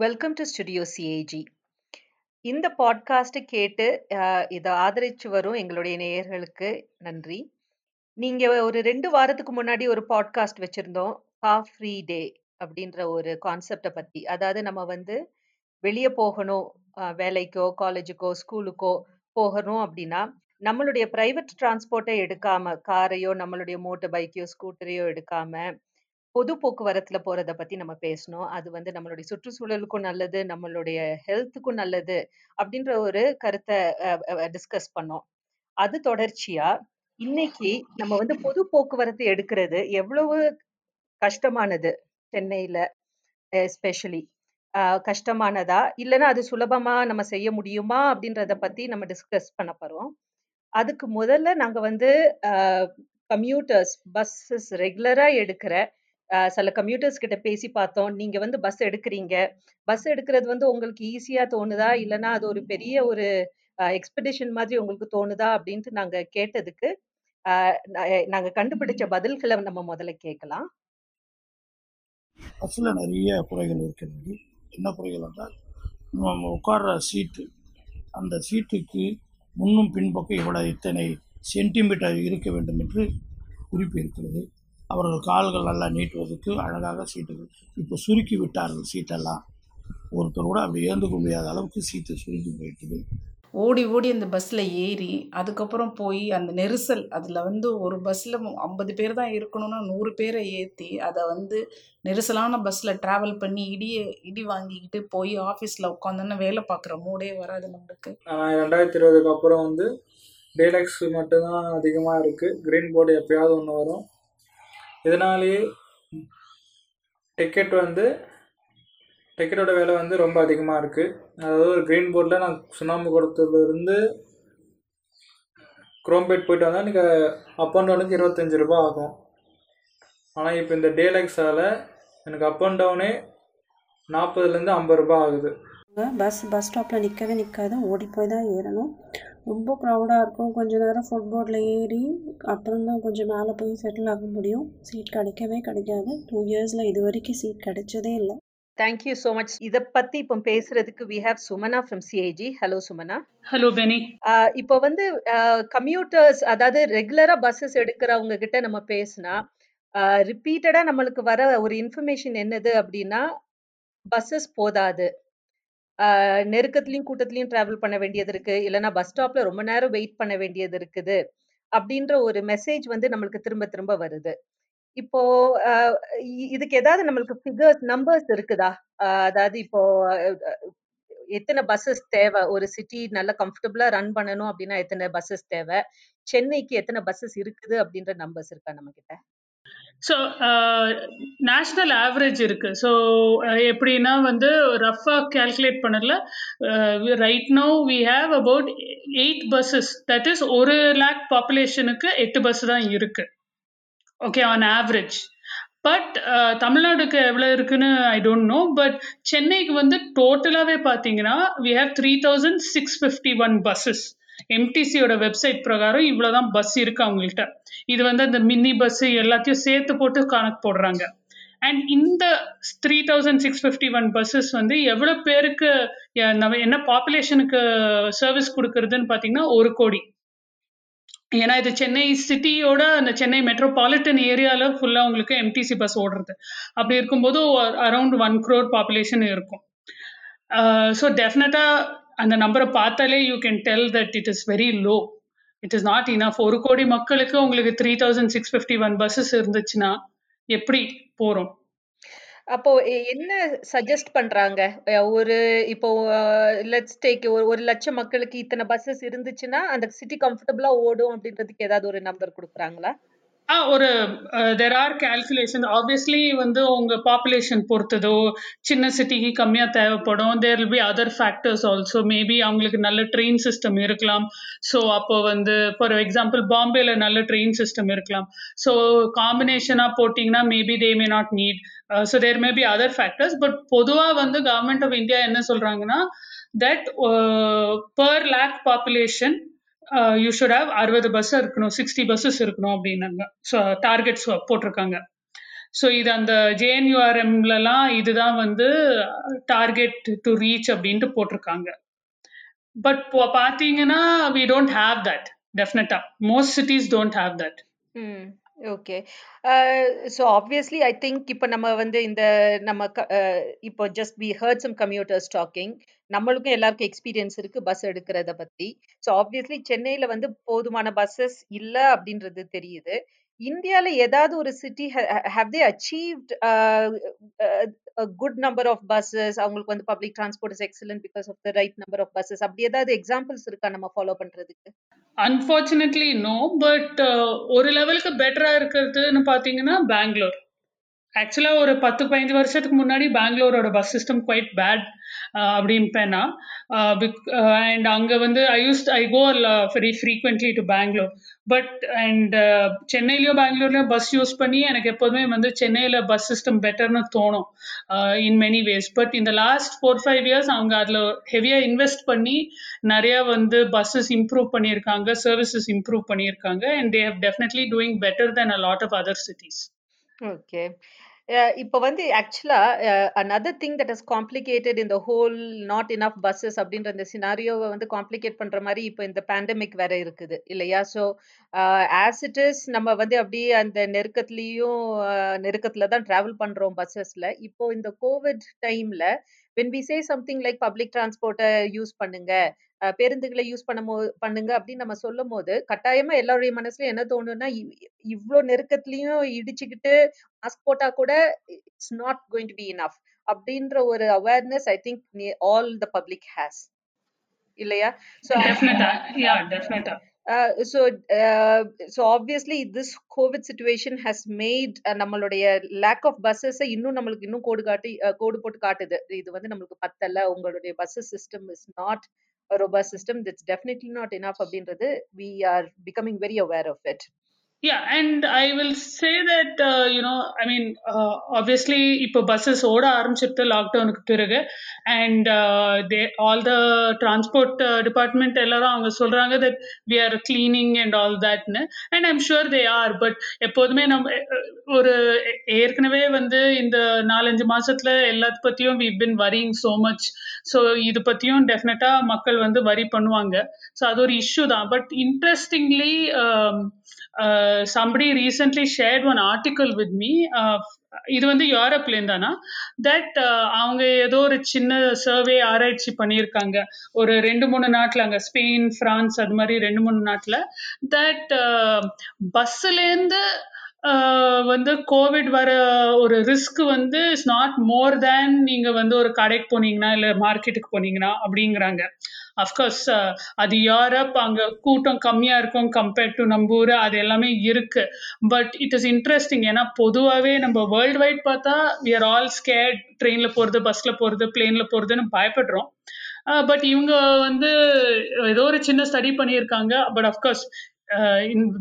Welcome to studio CAG இந்த podcast கேட்டு இதை ஆதரிச்சு வரும் எங்களுடைய நேயர்களுக்கு நன்றி. நீங்கள் ஒரு ரெண்டு வாரத்துக்கு முன்னாடி ஒரு பாட்காஸ்ட் வச்சுருந்தோம் கா ஃப்ரீ டே அப்படின்ற ஒரு கான்செப்டை பற்றி அதாவது நம்ம வந்து வெளியே போகணும் வேலைக்கோ காலேஜுக்கோ ஸ்கூலுக்கோ போகணும் அப்படின்னா நம்மளுடைய ப்ரைவேட் டிரான்ஸ்போர்ட்டை எடுக்காமல் காரையோ நம்மளுடைய மோட்டர் பைக்கையோ ஸ்கூட்டரையோ எடுக்காமல் பொது போக்குவரத்துல போறத பத்தி நம்ம பேசணும். அது வந்து நம்மளுடைய சுற்றுச்சூழலுக்கும் நல்லது நம்மளுடைய ஹெல்த்துக்கும் நல்லது அப்படின்ற ஒரு கருத்தை டிஸ்கஸ் பண்ணோம். அது தொடர்ச்சியா இன்னைக்கு நம்ம வந்து பொது போக்குவரத்து எடுக்கிறது எவ்வளவு கஷ்டமானது சென்னையில எஸ்பெஷலி கஷ்டமானதா? இல்லைன்னா அது சுலபமா நம்ம செய்ய முடியுமா? அப்படின்றத பத்தி நம்ம டிஸ்கஸ் பண்ண போறோம். அதுக்கு முதல்ல நாங்க வந்து கம்யூட்டர்ஸ் பஸ்ஸஸ் ரெகுலரா எடுக்கிற சில கம்யூட்டர்ஸ் கிட்ட பேசி பார்த்தோம். நீங்க வந்து பஸ் எடுக்கிறீங்க. பஸ் எடுக்கிறது வந்து உங்களுக்கு ஈஸியா தோணுதா? இல்லைன்னா அது ஒரு பெரிய ஒரு எக்ஸ்பெடிஷன் மாதிரி உங்களுக்கு தோணுதா? அப்படின்ட்டு நாங்க கேட்டதுக்கு நாங்க கண்டுபிடிச்ச பதில்களை நம்ம முதல்ல கேட்கலாம். பஸ்ஸில் நிறைய குறைகள் இருக்கிறது என்ன குறைகள் என்றால் நம்ம உட்கார்ற சீட்டு அந்த சீட்டுக்கு முன்னும் பின்பக்கம் இவ்வளவு இத்தனை சென்டிமீட்டர் இருக்க வேண்டும் என்று குறிப்பு இருக்கிறது. அவர்கள் கால்கள் நல்லா நீட்டுவதற்கு அழகாக சீட்டுகள் இப்போ சுருக்கி விட்டார்கள் சீட்டெல்லாம். ஒருத்தர் கூட அப்படி ஏந்துக்க முடியாத அளவுக்கு சீட்டு சுருக்கி போயிட்டுது. ஓடி ஓடி அந்த பஸ்ஸில் ஏறி அதுக்கப்புறம் போய் அந்த நெரிசல் அதில் வந்து ஒரு பஸ்ஸில் ஐம்பது பேர் தான் இருக்கணும்னா நூறு பேரை ஏற்றி அதை வந்து நெரிசலான பஸ்ஸில் ட்ராவல் பண்ணி இடியை இடி வாங்கிக்கிட்டு போய் ஆஃபீஸில் உட்காந்தோன்னா வேலை பார்க்குற மூடே வராது நம்மளுக்கு. ரெண்டாயிரத்தி இருபதுக்கு அப்புறம் வந்து டேலக்ஸ் மட்டும்தான் அதிகமாக இருக்குது க்ரீன் போர்டு எப்பயாவது ஒன்று வரும். இதனாலேயே டிக்கெட் வந்து டிக்கெட்டோட விலை வந்து ரொம்ப அதிகமாக இருக்குது அதாவது ஒரு க்ரீன் போர்டில் நான் சுண்ணாம்பு குளத்துலேருந்து குரோம்பேட் போயிட்டு வந்தால் நீங்கள் அப் அண்ட் டவுனுக்கு இருபத்தஞ்சி ரூபாய் ஆகும். ஆனால் இப்போ இந்த டேலக்ஸால் எனக்கு அப் அண்ட் டவுனே நாற்பதுலேருந்து ஐம்பது ரூபாய் ஆகுது. பஸ் பஸ் ஸ்டாப்பில் நிற்கவே நிற்காது ஓடி போய் தான் ஏறணும். ரொம்ப க்ரௌடாக இருக்கும். கொஞ்ச நேரம் ஃபுட்போர்டில் ஏறி அப்புறம் தான் கொஞ்சம் மேலே போய் செட்டில் ஆக முடியும். சீட் கிடைக்கவே கிடைக்காது. டூ இயர்ஸில் இது வரைக்கும் சீட் கிடைச்சதே இல்லை. தேங்க்யூ ஸோ மச் இதை பத்தி இப்போ பேசுறதுக்கு we have Sumana from CIG hello Sumana hello Beni இப்போ வந்து கம்யூட்டர்ஸ் அதாவது ரெகுலரா பஸ்ஸஸ் எடுக்கிறவங்க கிட்ட நம்ம பேசினா ரிப்பீட்டடா நம்மளுக்கு வர ஒரு இன்ஃபர்மேஷன் என்னது அப்படின்னா பஸ்ஸஸ் போதாது. நெருக்கத்துலயும் கூட்டத்துலயும் டிராவல் பண்ண வேண்டியது இருக்கு. இல்லைன்னா பஸ் ஸ்டாப்ல ரொம்ப நேரம் வெயிட் பண்ண வேண்டியது இருக்குது. அப்படின்ற ஒரு மெசேஜ் வந்து நம்மளுக்கு திரும்ப திரும்ப வருது. இப்போ ஆஹ் இ- இதுக்கு ஏதாவது நம்மளுக்கு ஃபிகர்ஸ் நம்பர்ஸ் இருக்குதா? ஆஹ் அதாவது இப்போ அஹ், எத்தனை பஸ்ஸஸ் தேவை? ஒரு சிட்டி நல்ல கம்ஃபர்டபுளா ரன் பண்ணணும் அப்படின்னா எத்தனை பஸ்ஸஸ் தேவை? சென்னைக்கு எத்தனை பஸ்ஸஸ் இருக்குது அப்படின்ற நம்பர்ஸ் இருக்கா நம்ம கிட்ட? ஸோ நேஷ்னல் ஆவரேஜ் இருக்குது ஸோ எப்படின்னா வந்து ரஃபாக கால்குலேட் பண்ணல right no we have about eight buses that is ஒரு லேக் பாப்புலேஷனுக்கு எட்டு பஸ் தான் இருக்குது ஓகே ஆன் ஆவரேஜ் பட் தமிழ்நாடுக்கு எவ்வளோ இருக்குன்னு ஐ டோன்ட் நோ பட் சென்னைக்கு வந்து டோட்டலாகவே பார்த்தீங்கன்னா we have three thousand six fifty one buses எம்டிசியோட website பிரகாரம் இவ்வளோதான் பஸ் இருக்கு அவங்கள்ட்ட. இது வந்து அந்த மினி பஸ் எல்லாத்தையும் சேர்த்து போட்டு கணக்கு போடுறாங்க. அண்ட் இந்த three thousand six fifty one buses வந்து எவ்வளோ பேருக்கு நம்ம என்ன பாப்புலேஷனுக்கு சர்வீஸ் கொடுக்கறதுன்னு பார்த்தீங்கன்னா ஒரு கோடி. ஏன்னா இது சென்னை சிட்டியோட அந்த சென்னை மெட்ரோபாலிட்டன் ஏரியாவில் ஃபுல்லாக உங்களுக்கு எம்டிசி பஸ் ஓடுறது. அப்படி இருக்கும்போது அரௌண்ட் ஒன் க்ரோர் பாப்புலேஷன் இருக்கும். ஸோ டெஃபினட்டாக அந்த நம்பரை பார்த்தாலே you can tell that it is very low it is not enough ஒரு கோடி மக்களுக்கு உங்களுக்கு three thousand six fifty one buses இருந்துச்சுன்னா எப்படி போகிறோம் அப்போ என்ன சஜஸ்ட் பண்றாங்க? ஒரு இப்போ லெட்ஸ் டேக் ஒரு ஒரு லட்சம் மக்களுக்கு இத்தனை பஸ்ஸஸ் இருந்துச்சுன்னா அந்த சிட்டி கம்ஃபர்டபுளா ஓடும் அப்படின்றதுக்கு ஏதாவது ஒரு நம்பர் கொடுக்குறாங்களா? ஆ ஒரு தெர் ஆர் கேல்குலேஷன் ஆப்வியஸ்லி வந்து உங்க பாப்புலேஷன் பொறுத்ததோ சின்ன சிட்டிக்கு கம்மியா தேவைப்படும். There will be other factors also maybe அவங்களுக்கு நல்ல ட்ரெயின் சிஸ்டம் இருக்கலாம். ஸோ அப்போ வந்து ஃபார் எக்ஸாம்பிள் பாம்பேல நல்ல ட்ரெயின் சிஸ்டம் இருக்கலாம். ஸோ காம்பினேஷனா போட்டிங்கன்னா maybe they may not need so there may be other factors but பொதுவாக வந்து கவர்மெண்ட் ஆஃப் இந்தியா என்ன சொல்றாங்கன்னா that per lakh population you should have அறுபது பஸ் இருக்கணும் சிக்ஸ்டி பஸ்ஸஸ் இருக்கணும் அப்படின்னாங்க. ஸோ டார்கெட்ஸ் போட்டிருக்காங்க. ஸோ இது அந்த ஜேஎன்யூஆர்எம்லலாம் இதுதான் வந்து டார்கெட் டு ரீச் அப்படின்ட்டு போட்டிருக்காங்க. பட் பார்த்தீங்கன்னா வி டோன்ட் ஹாவ் தட் டெஃபினட்டா most cities don't have that okay. Okay so obviously I think இப்போ நம்ம வந்து இந்த நம்ம க- அஹ், இப்போ just we heard some commuters talking நம்மளுக்கும் எல்லாருக்கும் எக்ஸ்பீரியன்ஸ் இருக்கு பஸ் எடுக்கிறத பத்தி. ஸோ ஆப்வியஸ்லி சென்னையில வந்து போதுமான பஸ்ஸஸ் இல்ல அப்படின்றது தெரியுது. இந்தியால ஏதாவது ஒரு city have they achieved good number of buses அவங்களுக்கு வந்து public transport is excellent because of the right number of buses அப்படி ஏதாவது எக்ஸாம்பிள்ஸ் இருக்கா நம்ம ஃபாலோ பண்றதுக்கு? அன்பார்ச்சுனேட்லி நோ பட் ஒரு லெவலுக்கு பெட்டரா இருக்கிறதுன்னு பாத்தீங்கன்னா பெங்களூர் ஆக்சுவலாக ஒரு பத்து பதினஞ்சு வருஷத்துக்கு முன்னாடி பெங்களூரோட பஸ் சிஸ்டம் குவைட் பேட் அப்படின்பேனா அண்ட் அங்கே வந்து I use I go very frequently to Bangalore but and சென்னையிலயோ பெங்களூர்லயோ பஸ் யூஸ் பண்ணி எனக்கு எப்போதுமே வந்து சென்னையில் பஸ் சிஸ்டம் பெட்டர்னு தோணும் இன் மெனி வேஸ் பட் இந்த லாஸ்ட் ஃபோர் ஃபைவ் இயர்ஸ் அவங்க அதில் ஹெவியாக இன்வெஸ்ட் பண்ணி நிறைய வந்து பஸ்ஸஸ் இம்ப்ரூவ் பண்ணியிருக்காங்க சர்வீசஸ் இம்ப்ரூவ் பண்ணியிருக்காங்க and they have definitely doing better than a lot of other cities okay இப்போ வந்து ஆக்சுவலா another thing that is complicated இந்த ஹோல் நாட் இனஃப் பஸ்ஸஸ் அப்படின்ற இந்த சினாரியோவை வந்து காம்ப்ளிகேட் பண்ற மாதிரி இப்போ இந்த பேண்டமிக் வேற இருக்குது இல்லையா? ஸோ ஆஸ் இட் இஸ் நம்ம வந்து அப்படியே அந்த நெருக்கத்துலயும் நெருக்கத்துல தான் டிராவல் பண்றோம் பஸ்ஸஸ்ல இப்போ இந்த கோவிட் டைம்ல when we say something like public டிரான்ஸ்போர்ட்டை use பண்ணுங்க பேருந்துகளை யூஸ் பண்ணும் பண்ணுங்க அப்படின்னு நம்ம சொல்லும் போது கட்டாயமா எல்லாருடைய மனசுலயும் என்ன தோணும்னா இவ்வளோ இவ்ளோ நெருக்கத்துலயும் இடிச்சுக்கிட்டு மாஸ்க் போட்டா கூட it's not going to be enough அப்படின்ற ஒரு awareness I think all the public has இல்லையா? So so so obviously this covid situation has made நம்மளுடைய லேக் ஆஃப் பஸ்ஸஸை இன்னும் நம்மளுக்கு இன்னும் கோடு காட்டி அஹ், கோடு போட்டு காட்டுது. இது வந்து நம்மளுக்கு பத்தல. உங்களுடைய bus system is not robust system that's definitely not enough அப்படின்றது we are becoming very aware of it. Yeah, and I will say that, uh, you know, I mean, uh, obviously, இப்போ பஸ்ஸஸ் ஓட ஆரம்பிச்சிருக்கு லாக்டவுனுக்கு பிறகு and they all the transport department எல்லாரும் அவங்க சொல்றாங்க that we are cleaning and all தட்னு and I'm sure they are but எப்போதுமே நம்ம ஒரு ஏற்கனவே வந்து இந்த நாலஞ்சு மாசத்துல எல்லாத்த பத்தியும் we been worrying so much so இது பத்தியும் டெஃபினட்டாக மக்கள் வந்து வரி பண்ணுவாங்க. ஸோ அது ஒரு இஷ்யூ தான். But interestingly uh, somebody recently shared one article with me. Uh, இது வந்து யூரோப்லேருந்து தானா தட் uh, அவங்க ஏதோ ஒரு சின்ன சர்வே ஆராய்ச்சி பண்ணியிருக்காங்க. ஒரு ரெண்டு மூணு நாட்டில் அங்கே ஸ்பெயின் ஃப்ரான்ஸ் அது மாதிரி ரெண்டு மூணு நாட்டில். தட் பஸ்ஸுலேருந்து uh, uh, வந்து கோவிட் வர ஒரு ரிஸ்க் வந்து இட்ஸ் நாட் மோர் தேன் நீங்கள் வந்து ஒரு கடைக்கு போனீங்கன்னா இல்லை மார்க்கெட்டுக்கு போனீங்கன்னா அப்படிங்கிறாங்க. அஃப்கோர்ஸ் uh, அது யூரோப் அங்கே கூட்டம் கம்மியாக இருக்கும் கம்பேர்ட் டு நம்ம ஊர் அது எல்லாமே இருக்கு. பட் இட் இஸ் இன்ட்ரெஸ்டிங் ஏன்னா பொதுவாகவே நம்ம வேர்ல்டு வைட் பார்த்தா வி ஆர் ஆல் ஸ்கேட் ட்ரெயினில் போகிறது பஸ்ஸில் போகிறது பிளேனில் போகிறதுன்னு பயப்படுறோம். Uh, பட் இவங்க வந்து ஏதோ ஒரு சின்ன ஸ்டடி பண்ணியிருக்காங்க. But of course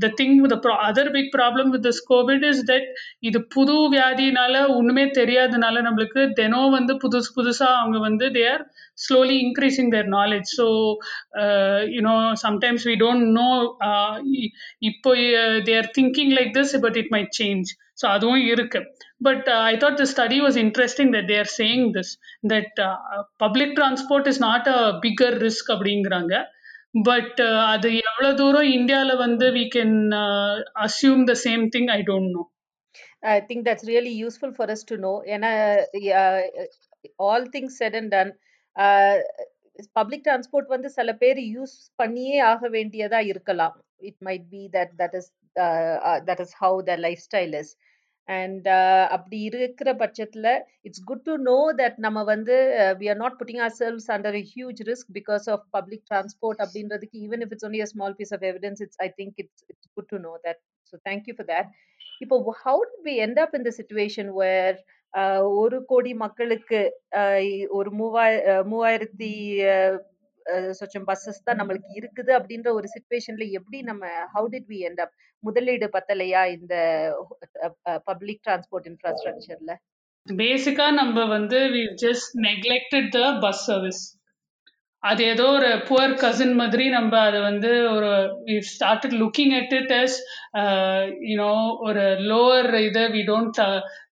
the thing the other big problem with this covid is that இது புது வியாதினால ஒண்ணுமே தெரியாதனால நம்மளுக்கு தினம் வந்து புதுசு புதுசா அவங்க வந்து they are slowly increasing their knowledge so uh, you know sometimes we don't know uh, இ- இப்போ uh, they are thinking like this but it might change so அதுவும் இருக்கு but uh, i thought the study was interesting that they are saying this that uh, public transport is not a bigger risk அப்படிங்கிறாங்க but அது எவ்வளவு தூரம் இந்தியால வந்து we can uh, assume the same thing i don't know I think that's really useful for us to know. And uh, yeah, all things said and done, uh, public transport வந்து சில பேர் use பண்ணியே ஆக வேண்டியதா இருக்கலாம் it might be that that is that is how the life style is and அப்படி இருக்கிற பட்சத்துல it's good to know that நம்ம வந்து we are not putting ourselves under a huge risk because of public transport அப்படின்றதுக்கு even if it's only a small piece of evidence it's I think it's it's good to know that so thank you for that இப்போ how to we end up இந்த situation where ஒரு கோடி மக்களுக்கு ஒரு muay மூவாயிரத்தி uh, சொச்சம் buses தான் நம்மளுக்கு இருக்குது அப்படின்ற ஒரு சுச்சுவேஷன்ல எப்படி நம்ம how did we end up முதலீடு பத்தலையா இந்த பப்ளிக் டிரான்ஸ்போர்ட் இன்ஃப்ராஸ்ட்ரக்சர்ல பேசிக்கா நம்ம வந்து we just neglected the bus service அது ஏதோ ஒரு புவர் கசின் மாதிரி நம்ம அதை வந்து ஒரு started looking at it as you know ஒரு லோவர் இதை we don't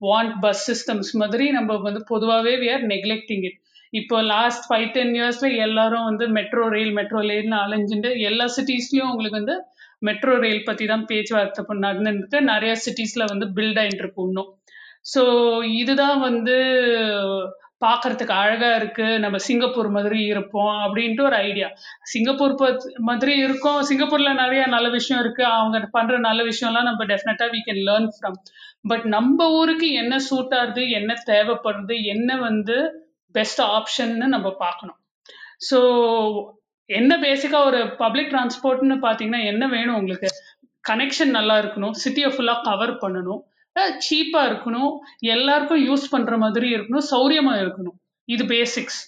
want bus systems மாதிரி நம்ம வந்து பொதுவாகவே வி ஆர் நெக்லெக்டிங் இட் இப்போ லாஸ்ட் ஃபைவ் டென் இயர்ஸ்ல எல்லாரும் வந்து மெட்ரோ ரயில் மெட்ரோ ரயில்னு அலைஞ்சுட்டு எல்லா சிட்டிஸ்லயும் உங்களுக்கு வந்து மெட்ரோ ரயில் பத்தி தான் பேச்சுவார்த்தை பண்ண நடந்துட்டு நிறைய சிட்டிஸ்ல வந்து பில்ட் ஆயிட்டு இருக்கு இன்னும். ஸோ இதுதான் வந்து பார்க்கறதுக்கு அழகா இருக்கு. நம்ம சிங்கப்பூர் மாதிரி இருப்போம் அப்படின்ட்டு ஒரு ஐடியா சிங்கப்பூர் பத்- மாதிரி இருக்கும். சிங்கப்பூர்ல நிறைய நல்ல விஷயம் இருக்கு. அவங்க பண்ற நல்ல விஷயம்லாம் நம்ம definitely we can learn from but நம்ம ஊருக்கு என்ன சூட் ஆகுது என்ன தேவைப்படுது என்ன வந்து பெஸ்ட் ஆப்ஷன்னு நம்ம பார்க்கணும். ஸோ என்ன பேசிக்கா ஒரு பப்ளிக் டிரான்ஸ்போர்ட்னு பார்த்தீங்கன்னா என்ன வேணும் உங்களுக்கு? கனெக்ஷன் நல்லா இருக்கணும் சிட்டியை ஃபுல்லாக கவர் பண்ணணும் சீப்பா இருக்கணும் எல்லாருக்கும் யூஸ் பண்ற மாதிரி இருக்கணும் சௌரியமா இருக்கணும். இது பேசிக்ஸ்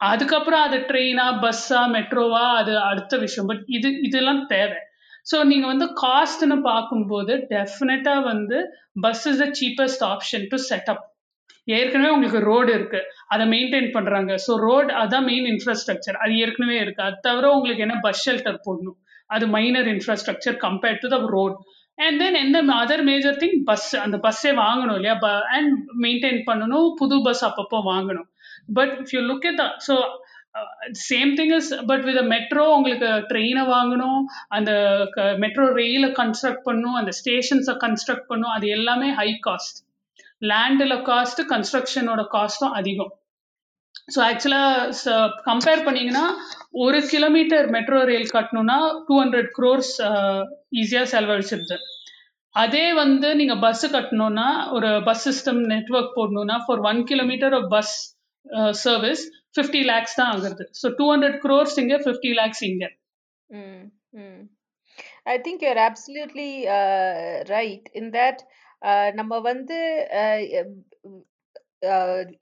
அதுக்கப்புறம் அது ட்ரெயினா பஸ்ஸா மெட்ரோவா அது அடுத்த விஷயம். பட் இது இதெல்லாம் தேவை. ஸோ நீங்கள் வந்து காஸ்ட்னு பார்க்கும்போது டெஃபினட்டாக வந்து bus is the cheapest option to set up ஏற்கனவே உங்களுக்கு ரோடு இருக்கு. அதை மெயின்டைன் பண்றாங்க. ஸோ ரோடு அதான் மெயின் இன்ஃப்ராஸ்ட்ரக்சர் அது ஏற்கனவே இருக்கு. அது தவிர உங்களுக்கு என்ன பஸ் ஷெல்டர் போடணும்? அது minor infrastructure compared to the road and then எந்த அதர் மேஜர் திங் பஸ் அந்த பஸ்ஸே வாங்கணும் இல்லையா? அண்ட் மெயின்டைன் பண்ணணும். புது பஸ் அப்பப்போ வாங்கணும். But if you look at the so same thing is but with metro உங்களுக்கு ட்ரெயினை வாங்கணும். அந்த மெட்ரோ ரெயிலை கன்ஸ்ட்ரக்ட் பண்ணும் அந்த ஸ்டேஷன்ஸை கன்ஸ்ட்ரக்ட் பண்ணும் அது எல்லாமே ஹை காஸ்ட் லேண்டில் காஸ்ட் கன்ஸ்ட்ரக்ஷனோட காஸ்ட்டும் அதிகம். ஸோ ஆக்சுவலாக கம்பேர் பண்ணீங்கன்னா ஒரு கிலோமீட்டர் மெட்ரோ ரயில் கட்டணும்னா டூ ஹண்ட்ரட் க்ரோர்ஸ் ஈஸியாக செலவழிச்சிருது. அதே வந்து நீங்கள் பஸ் கட்டணும்னா ஒரு பஸ் சிஸ்டம் நெட்ஒர்க் போடணும்னா for one kilometre of bus service fifty lakhs தான் ஆகுது. ஸோ டூ ஹண்ட்ரட் க்ரோர்ஸ் இங்கே ஃபிஃப்டி லேக்ஸ் இங்கே. I think you are absolutely right in that நம்ம வந்து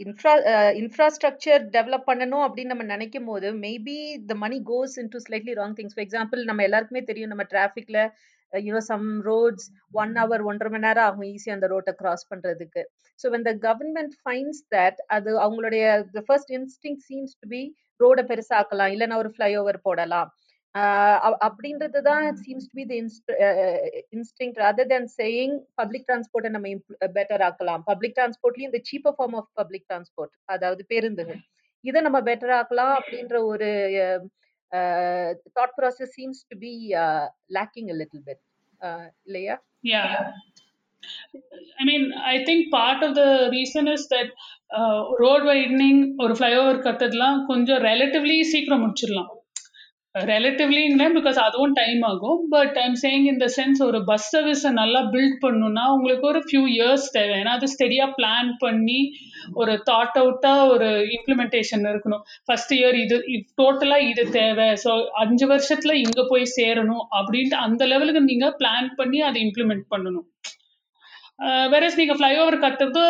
இன்ஃப்ரா இன்ஃப்ராஸ்ட்ரக்சர் டெவலப் பண்ணணும் அப்படின்னு நம்ம நினைக்கும் போது maybe the money goes into slightly wrong things for example நம்ம எல்லாருக்குமே தெரியும் நம்ம டிராஃபிக்ல you know some roads one hour ஒன்றரை மணி நேரம் ஆகும் ஈஸியாக அந்த ரோட்டை கிராஸ் பண்ணுறதுக்கு so when the government finds that அது அவங்களுடைய the first instinct seems to be ரோடை பெருசாக்கலாம் இல்லைன்னா ஒரு ஃப்ளைஓவர் போடலாம். அப்படின்றது தான் seems to be the instinct rather than saying public டிரான்ஸ்போர்ட்டை நம்ம பெட்டர் ஆக்கலாம். பப்ளிக் டிரான்ஸ்போர்ட்லயும் இந்த cheaper form of public transport அதாவது பேருந்துகள் இதை நம்ம பெட்டர் ஆக்கலாம் அப்படின்ற ஒரு thought process seems to be lacking a bit bit. இல்லையா? Yeah. I mean, I think part of the reason is that uh, road widening ஒரு ஃப்ளைஓவர் கட்டதெல்லாம் கொஞ்சம் ரிலேட்டிவ்லி சீக்கிரம் முடிச்சிடலாம். ரிலேட்டிவ்லிங்க பிகாஸ் அதுவும் டைம் ஆகும். But I'm saying in the sense ஒரு பஸ் சர்வீஸை நல்லா பில்ட் பண்ணணும்னா உங்களுக்கு ஒரு ஃபியூ இயர்ஸ் தேவை. ஏன்னா அது ஸ்டெடியாக பிளான் பண்ணி ஒரு தாட் அவுட்டாக ஒரு இம்ப்ளிமெண்டேஷன் இருக்கணும். ஃபர்ஸ்ட் இயர் இது டோட்டலாக இது தேவை. ஸோ அஞ்சு வருஷத்தில் இங்கே போய் சேரணும் அப்படின்ட்டு அந்த லெவலுக்கு நீங்கள் பிளான் பண்ணி அதை இம்ப்ளிமெண்ட் பண்ணணும். வேறஸ் நீங்கள் ஃப்ளைஓவர் கட்டுறது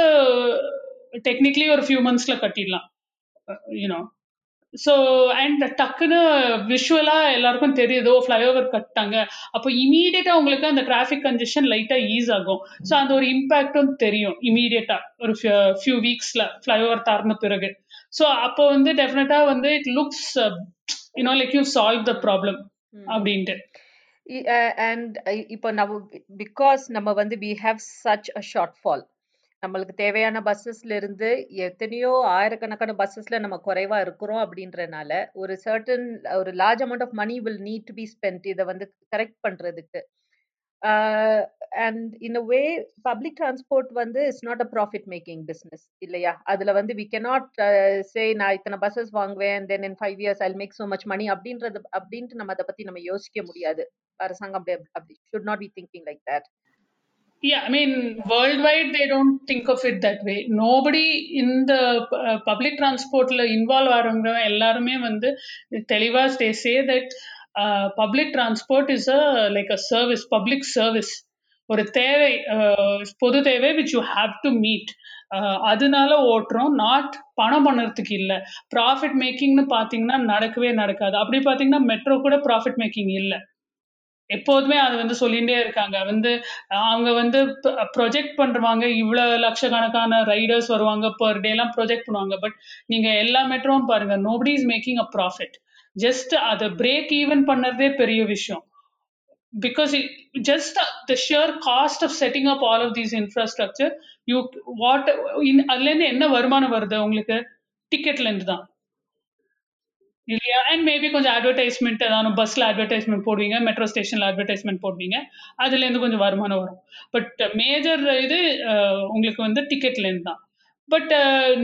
டெக்னிக்கலி ஒரு ஃபியூ மந்த்ஸில் கட்டிடலாம். யூனோ ஸோ அண்ட் டக்குன்னு விஷுவலாக எல்லாருக்கும் தெரியுதோ ஃப்ளைஓவர் கட்டாங்க அப்போ இமீடியட்டாக உங்களுக்கு அந்த டிராஃபிக் கன்ஜெஷன் லைட்டாக ஈஸ் ஆகும். ஸோ அந்த ஒரு இம்பேக்டும் தெரியும் இமீடியட்டாக ஒரு ஃபியூ வீக்ஸில் ஃப்ளைஓவர் திறந்த பிறகு. ஸோ அப்போ வந்து டெஃபினட்டாக வந்து it looks you know like you solve the problem அப்படின்ட்டு. அண்ட் இப்போ நம்ம பிகாஸ் நம்ம வந்து we have such a shortfall நம்மளுக்கு தேவையான பஸ்ஸஸ்ல இருந்து எத்தனையோ ஆயிரக்கணக்கான பஸ்ஸஸ்ல நம்ம குறைவா இருக்கிறோம் அப்படின்றனால ஒரு சர்டன் ஒரு large amount of money will need to be spend இதை வந்து கரெக்ட் பண்றதுக்கு. And in a way public transport வந்து it's not a profit making business இல்லையா? அதுல வந்து வி cannot சே நான் இத்தனை பஸ்ஸஸ் வாங்குவேன் then in five years I make so much money அப்படின்றது அப்படின்ட்டு நம்ம அதை பத்தி நம்ம யோசிக்க முடியாது. அரசாங்கம் அப்படி அப்படி should not be thinking like that Yeah, I mean, worldwide, they don't think of it that way. Nobody in the uh, public transport involve ஆகிறவங்க எல்லாருமே வந்து தெளிவா they say that uh, public transport is a like a service, public service. ஒரு தேவை பொது தேவை which you have to meet அதனால ஓட்டுறோம் நாட் பணம் பண்ணுறதுக்கு இல்லை ப்ராஃபிட் மேக்கிங்னு பார்த்தீங்கன்னா நடக்கவே நடக்காது அப்படி பார்த்தீங்கன்னா மெட்ரோ கூட ப்ராஃபிட் மேக்கிங் இல்லை எப்போதுமே அது வந்து சொல்லிகிட்டே இருக்காங்க. வந்து அவங்க வந்து ப்ரொஜெக்ட் பண்ணுவாங்க இவ்வளோ லட்சக்கணக்கான ரைடர்ஸ் வருவாங்க பர் டேலாம் ப்ரொஜெக்ட் பண்ணுவாங்க. பட் நீங்கள் எல்லா மெட்ரோவும் பாருங்க nobody is making a profit just அதை பிரேக் ஈவன் பண்ணுறதே பெரிய விஷயம். Because E just the the cost of setting up all of these infrastructure you what in அதுலேருந்து என்ன வருமானம் வருது உங்களுக்கு? டிக்கெட்லேருந்து தான். இல்லையா? அண்ட் மேபி கொஞ்சம் அட்வர்டைஸ்மெண்ட் ஏதாவது பஸ்ஸில் அட்வர்டைஸ்மெண்ட் போடுவீங்க மெட்ரோ ஸ்டேஷன்ல அட்வர்டைஸ்மெண்ட் போடுவீங்க அதுலேருந்து கொஞ்சம் வருமானம் வரும். பட் மேஜர் இது உங்களுக்கு வந்து டிக்கெட்லேருந்து தான். But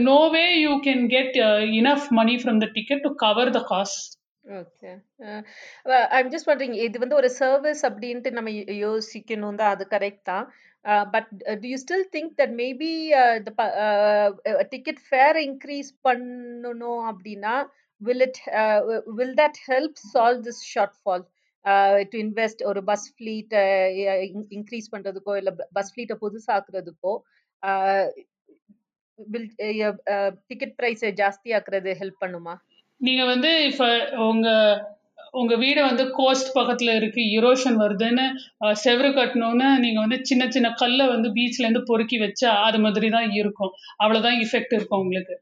no way you can get enough money from the ticket to cover the cost okay I'm just wondering இது வந்து ஒரு சர்வீஸ் அப்படின்ட்டு நம்ம யோசிக்கணும் தான் அது கரெக்ட் தான். But do you still think that maybe ticket fare increase பண்ணணும் அப்படின்னா will it will that help solve this shortfall to invest ஒரு பஸ் ஃப்ளீட் இன்க்ரீஸ் பண்றதுக்கோ இல்லை பஸ் ஃப்ளீட்டை புதுசாக்குறதுக்கோ டிக்கெட் ப்ரைஸ் ஜாஸ்தி ஆக்குறது ஹெல்ப் பண்ணுமா? நீங்க வந்து இப்ப உங்க உங்க வீடு வந்து கோஸ்ட் பக்கத்துல இருக்கு இரோஷன் வருதுன்னு uh, செவரு கட்டணும்னு நீங்க வந்து சின்ன சின்ன கல்லை வந்து பீச்ல இருந்து பொறுக்கி வச்சா அது மாதிரி தான் இருக்கும். அவ்வளவுதான் இஃபெக்ட் இருக்கும் உங்களுக்கு.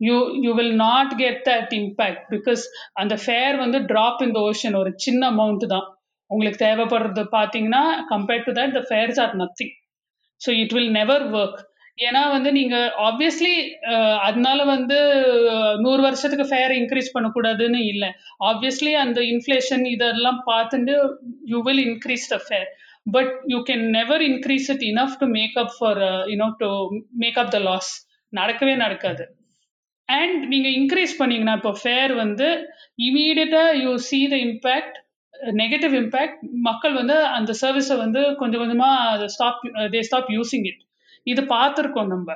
You you will not get that impact because அந்த ஃபேர் வந்து ட்ராப் இன் த ஓஷன் ஒரு சின்ன அமௌண்ட் தான். உங்களுக்கு தேவைப்படுறது பார்த்தீங்கன்னா compared to that the fares are nothing so it will never work ஏன்னா வந்து நீங்க ஆப்வியஸ்லி அதனால வந்து நூறு வருஷத்துக்கு ஃபேர் இன்க்ரீஸ் பண்ணக்கூடாதுன்னு இல்லை. ஆப்வியஸ்லி அந்த இன்ஃப்ளேஷன் இதெல்லாம் பார்த்துட்டு you will increase the fare but you can never increase it enough to make up for you know to make up the loss நடக்கவே நடக்காது. அண்ட் நீங்கள் இன்க்ரீஸ் பண்ணீங்கன்னா இப்போ ஃபேர் வந்து இமீடியட்டாக you see the impact negative impact மக்கள் வந்து அந்த சர்வீஸை வந்து கொஞ்சம் கொஞ்சமா stop they stop using it இது பார்த்துருக்கோம் நம்ம.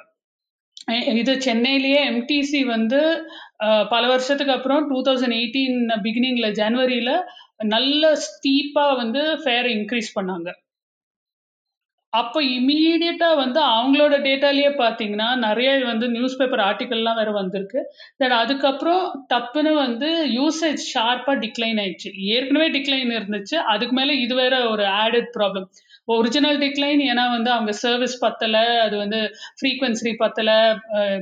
இது சென்னையிலேயே எம்டிசி வந்து பல வருஷத்துக்கு அப்புறம் டூ தௌசண்ட் எயிட்டீன் பிகினிங்கில் ஜனவரியில் நல்ல ஸ்டீப்பாக வந்து ஃபேர் இன்க்ரீஸ் பண்ணாங்க. அப்போ இம்மீடியட்டா வந்து அவங்களோட டேட்டாலயே பார்த்தீங்கன்னா நிறைய வந்து நியூஸ் பேப்பர் ஆர்டிக்கல்லாம் வேற வந்திருக்கு. தட் அதுக்கப்புறம் டப்புன்னு வந்து யூசேஜ் ஷார்ப்பாக டிக்ளைன் ஆயிடுச்சு. ஏற்கனவே டிக்ளைன் இருந்துச்சு. அதுக்கு மேலே இது வேற ஒரு ஆடட் ப்ராப்ளம் ஒரிஜினல் டிக்ளைன் ஏன்னா வந்து அவங்க சர்வீஸ் பத்தலை அது வந்து ஃப்ரீக்வன்சி பத்தலை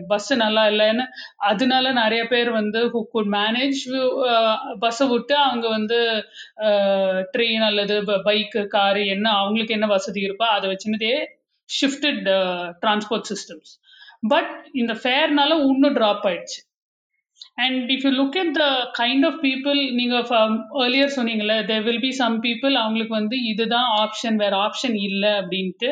பஸ் நல்லா இல்லைன்னு. அதனால நிறைய பேர் வந்து ஹூ குட் மேனேஜ் பஸ்ஸை விட்டு அவங்க வந்து ட்ரெயின் அல்லது பைக்கு காரு என்ன அவங்களுக்கு என்ன வசதி இருக்கோ அதை வச்சுனதே ஷிஃப்டட் டிரான்ஸ்போர்ட் சிஸ்டம்ஸ் பட் இந்த ஃபேர்னால இன்னும் ட்ராப் ஆயிடுச்சு. And if you look at the kind of people நீங்கள் ஏர்லியர் சொன்னீங்கல்ல there will be some people அவங்களுக்கு வந்து இதுதான் ஆப்ஷன் வேற ஆப்ஷன் இல்லை அப்படின்ட்டு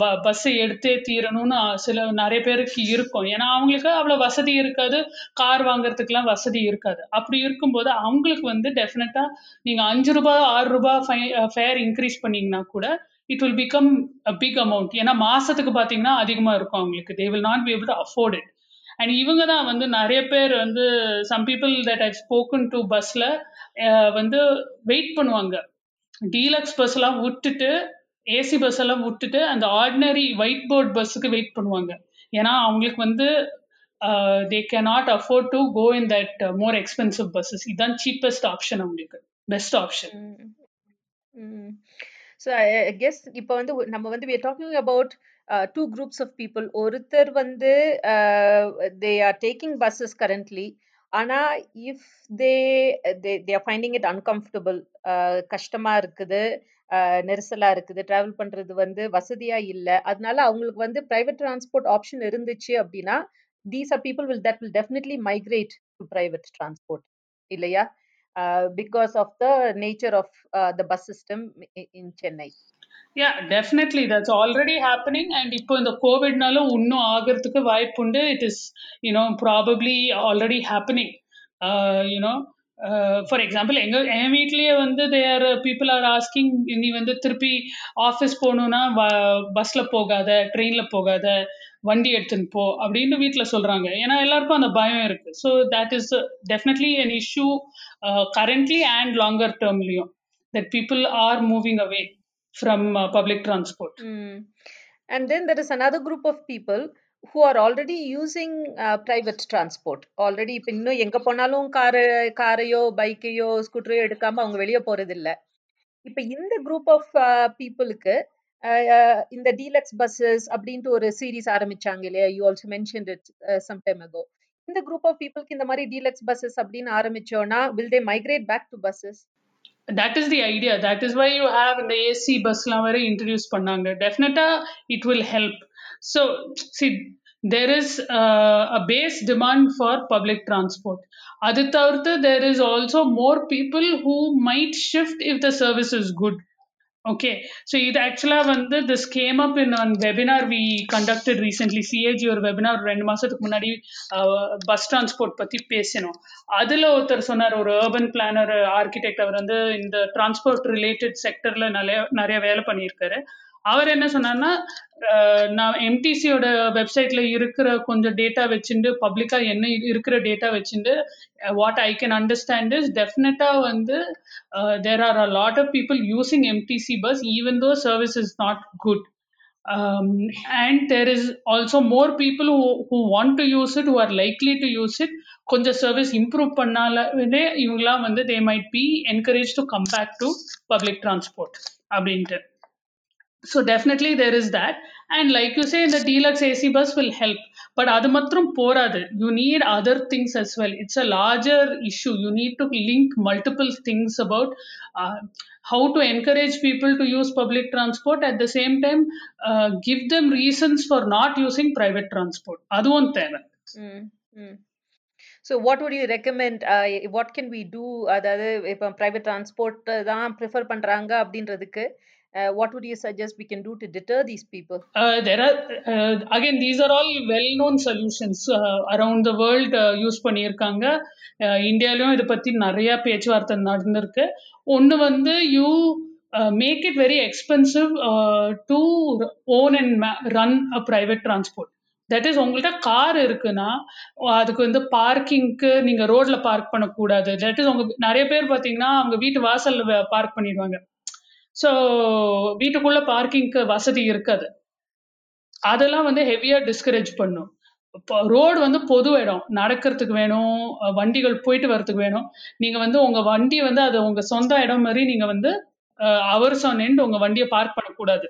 ப பஸ்ஸை எடுத்தே தீரணும்னு சில நிறைய பேருக்கு இருக்கும். ஏன்னா அவங்களுக்கு அவ்வளோ வசதி இருக்காது. கார் வாங்குறதுக்குலாம் வசதி இருக்காது. அப்படி இருக்கும்போது அவங்களுக்கு வந்து டெஃபினட்டாக நீங்கள் அஞ்சு ரூபாய் ஆறு ரூபாய் ஃபை ஃபேர் இன்க்ரீஸ் பண்ணீங்கன்னா கூட it will become a big amount ஏன்னா மாசத்துக்கு பார்த்தீங்கன்னா அதிகமாக இருக்கும் அவங்களுக்கு. They will not be able to afford it and இவங்க தான் வந்து நிறைய பேர் வந்து some people that I spoken to பஸ்ஸில் வந்து வெயிட் பண்ணுவாங்க. டீலக்ஸ் பஸ் எல்லாம் விட்டுட்டு ஏசி பஸ் எல்லாம் விட்டுட்டு அந்த ஆர்டினரி ஒயிட் போர்ட் பஸ்ஸுக்கு வெயிட் பண்ணுவாங்க. ஏன்னா அவங்களுக்கு வந்து they can not afford to go in that more expensive buses இதுதான் சீப்பஸ்ட் ஆப்ஷன் அவங்களுக்கு. பெஸ்ட் ஆப்ஷன் ஸோ கெஸ் இப்போ வந்து நம்ம வந்து we are two groups of people ஒருத்தர் வந்து they are taking buses currently ஆனா if they they they are finding it uncomfortable கஷ்டமா இருக்குது நெரிசலாக நெரிசலா இருக்குது ட்ராவல் பண்றது வந்து வசதியாக இல்லை. அதனால அவங்களுக்கு வந்து பிரைவேட் டிரான்ஸ்போர்ட் ஆப்ஷன் இருந்துச்சு அப்படின்னா these are people will that will definitely migrate to private transport இல்லையா? Because of the nature of the bus system in Chennai yeah definitely that's already happening and இப்போ இந்த கோவிட்னால இன்னும் ஆகிறதுக்கு வாய்ப்புண்டு it is you know probably already happening you know for example எங்க என் வீட்லேயே வந்து தேர் பீப்புள் ஆர் ஆஸ்கிங் நீ வந்து திருப்பி ஆஃபீஸ் போகணுன்னா பஸ்ஸில் போகாத ட்ரெயினில் போகாத வண்டி எடுத்துன்னு போ அப்படின்னு வீட்டில் சொல்கிறாங்க ஏன்னா எல்லாருக்கும் அந்த பயம் இருக்கு. So that is definitely an issue currently and longer டேர்ம்லேயும் that people are moving away from uh, public transport. Mm. And then there is another group of people who are already using uh, private transport. Already இப்போ இன்னும் எங்க போனாலும் car காரையோ பைக்கையோ ஸ்கூட்டரையோ எடுக்காம அவங்க வெளியே போறது இல்ல இப்ப இந்த குரூப் ஆஃப் பீப்புளுக்கு இந்த டீலக்ஸ் பஸ்ஸஸ் அப்படின்ட்டு ஒரு சீரீஸ் ஆரம்பிச்சாங்க இல்லையா you also mention it some time ago இந்த குரூப் ஆஃப் பீப்புளுக்கு இந்த மாதிரி டீலக்ஸ் பஸ்ஸஸ் அப்படின்னு ஆரம்பிச்சோம்னா will they migrate back to buses that is the idea that is why you have in the ac bus லாம் வரை introduce பண்ணாங்க definitely it will help so see there is uh, a base demand for public transport அது தவிர்த்து there is also more people who might shift if the service is good Okay, so it actually வந்து this came up in on webinar we conducted recently. CAG ஒரு webinar ரெண்டு மாசத்துக்கு முன்னாடி bus transport பத்தி பேசினோம். அதுல ஒருத்தர் சொன்னார் ஒரு அர்பன் பிளானர் ஆர்கிடெக்ட் அவர் வந்து இந்த டிரான்ஸ்போர்ட் ரிலேட்டட் செக்டர்ல நிறைய நிறைய வேலை பண்ணியிருக்காரு. அவர் என்ன சொன்னார்னா நான் எம்டிசியோட வெப்சைட்ல இருக்கிற கொஞ்சம் டேட்டா வச்சுட்டு பப்ளிக்கா என்ன இருக்கிற டேட்டா வச்சுட்டு what I can understand is definitely வந்து there are a lot of people using MTC bus even though service is not good um, and there is also more people who, who want to use it who are likely to use it. கொஞ்சம் service improve பண்ணாலே இவங்களாம் வந்து they might be encourage to come back to public transport அப்படின்ட்டு. So definitely there is that and like you say the deluxe ac bus will help but அது மட்டும் போராது you need other things as well it's a larger issue you need to link multiple things about uh, how to encourage people to use public transport at the same time uh, give them reasons for not using private transport அதுவும் தேவை Mm, mm. So what would you recommend? Uh, what can we do? அதாவது இப்போ private transport தான் prefer பண்றாங்க அப்படின்றதுக்கு uh, what would you suggest we can do to deter these people? Uh, there are uh, again these are all well-known solutions uh, around the world uh, use பண்ணியிருக்காங்க. Uh, இத இதை பத்தி நிறைய பேச்சுவார்த்தை நடந்திருக்கு. ஒன்று வந்து you make it very expensive to own and run a private transport that is உங்கள்கிட்ட கார் இருக்குன்னா அதுக்கு வந்து பார்க்கிங்க்கு நீங்க ரோட்ல பார்க் பண்ணக்கூடாது. தட் இஸ் உங்க நிறைய பேர் பார்த்தீங்கன்னா அவங்க வீட்டு வாசல்ல பார்க் பண்ணிடுவாங்க. ஸோ வீட்டுக்குள்ள பார்க்கிங்க்கு வசதி இருக்காது. அதெல்லாம் வந்து ஹெவியாக டிஸ்கரேஜ் பண்ணும். இப்போ ரோடு வந்து பொது இடம். நடக்கிறதுக்கு வேணும் வண்டிகள் போயிட்டு வர்றதுக்கு வேணும். நீங்கள் வந்து உங்கள் வண்டி வந்து அது உங்கள் சொந்த இடம் மாதிரி நீங்கள் வந்து அவர்ஸ் ஆன் எண்ட் உங்கள் வண்டியை பார்க் பண்ணக்கூடாது.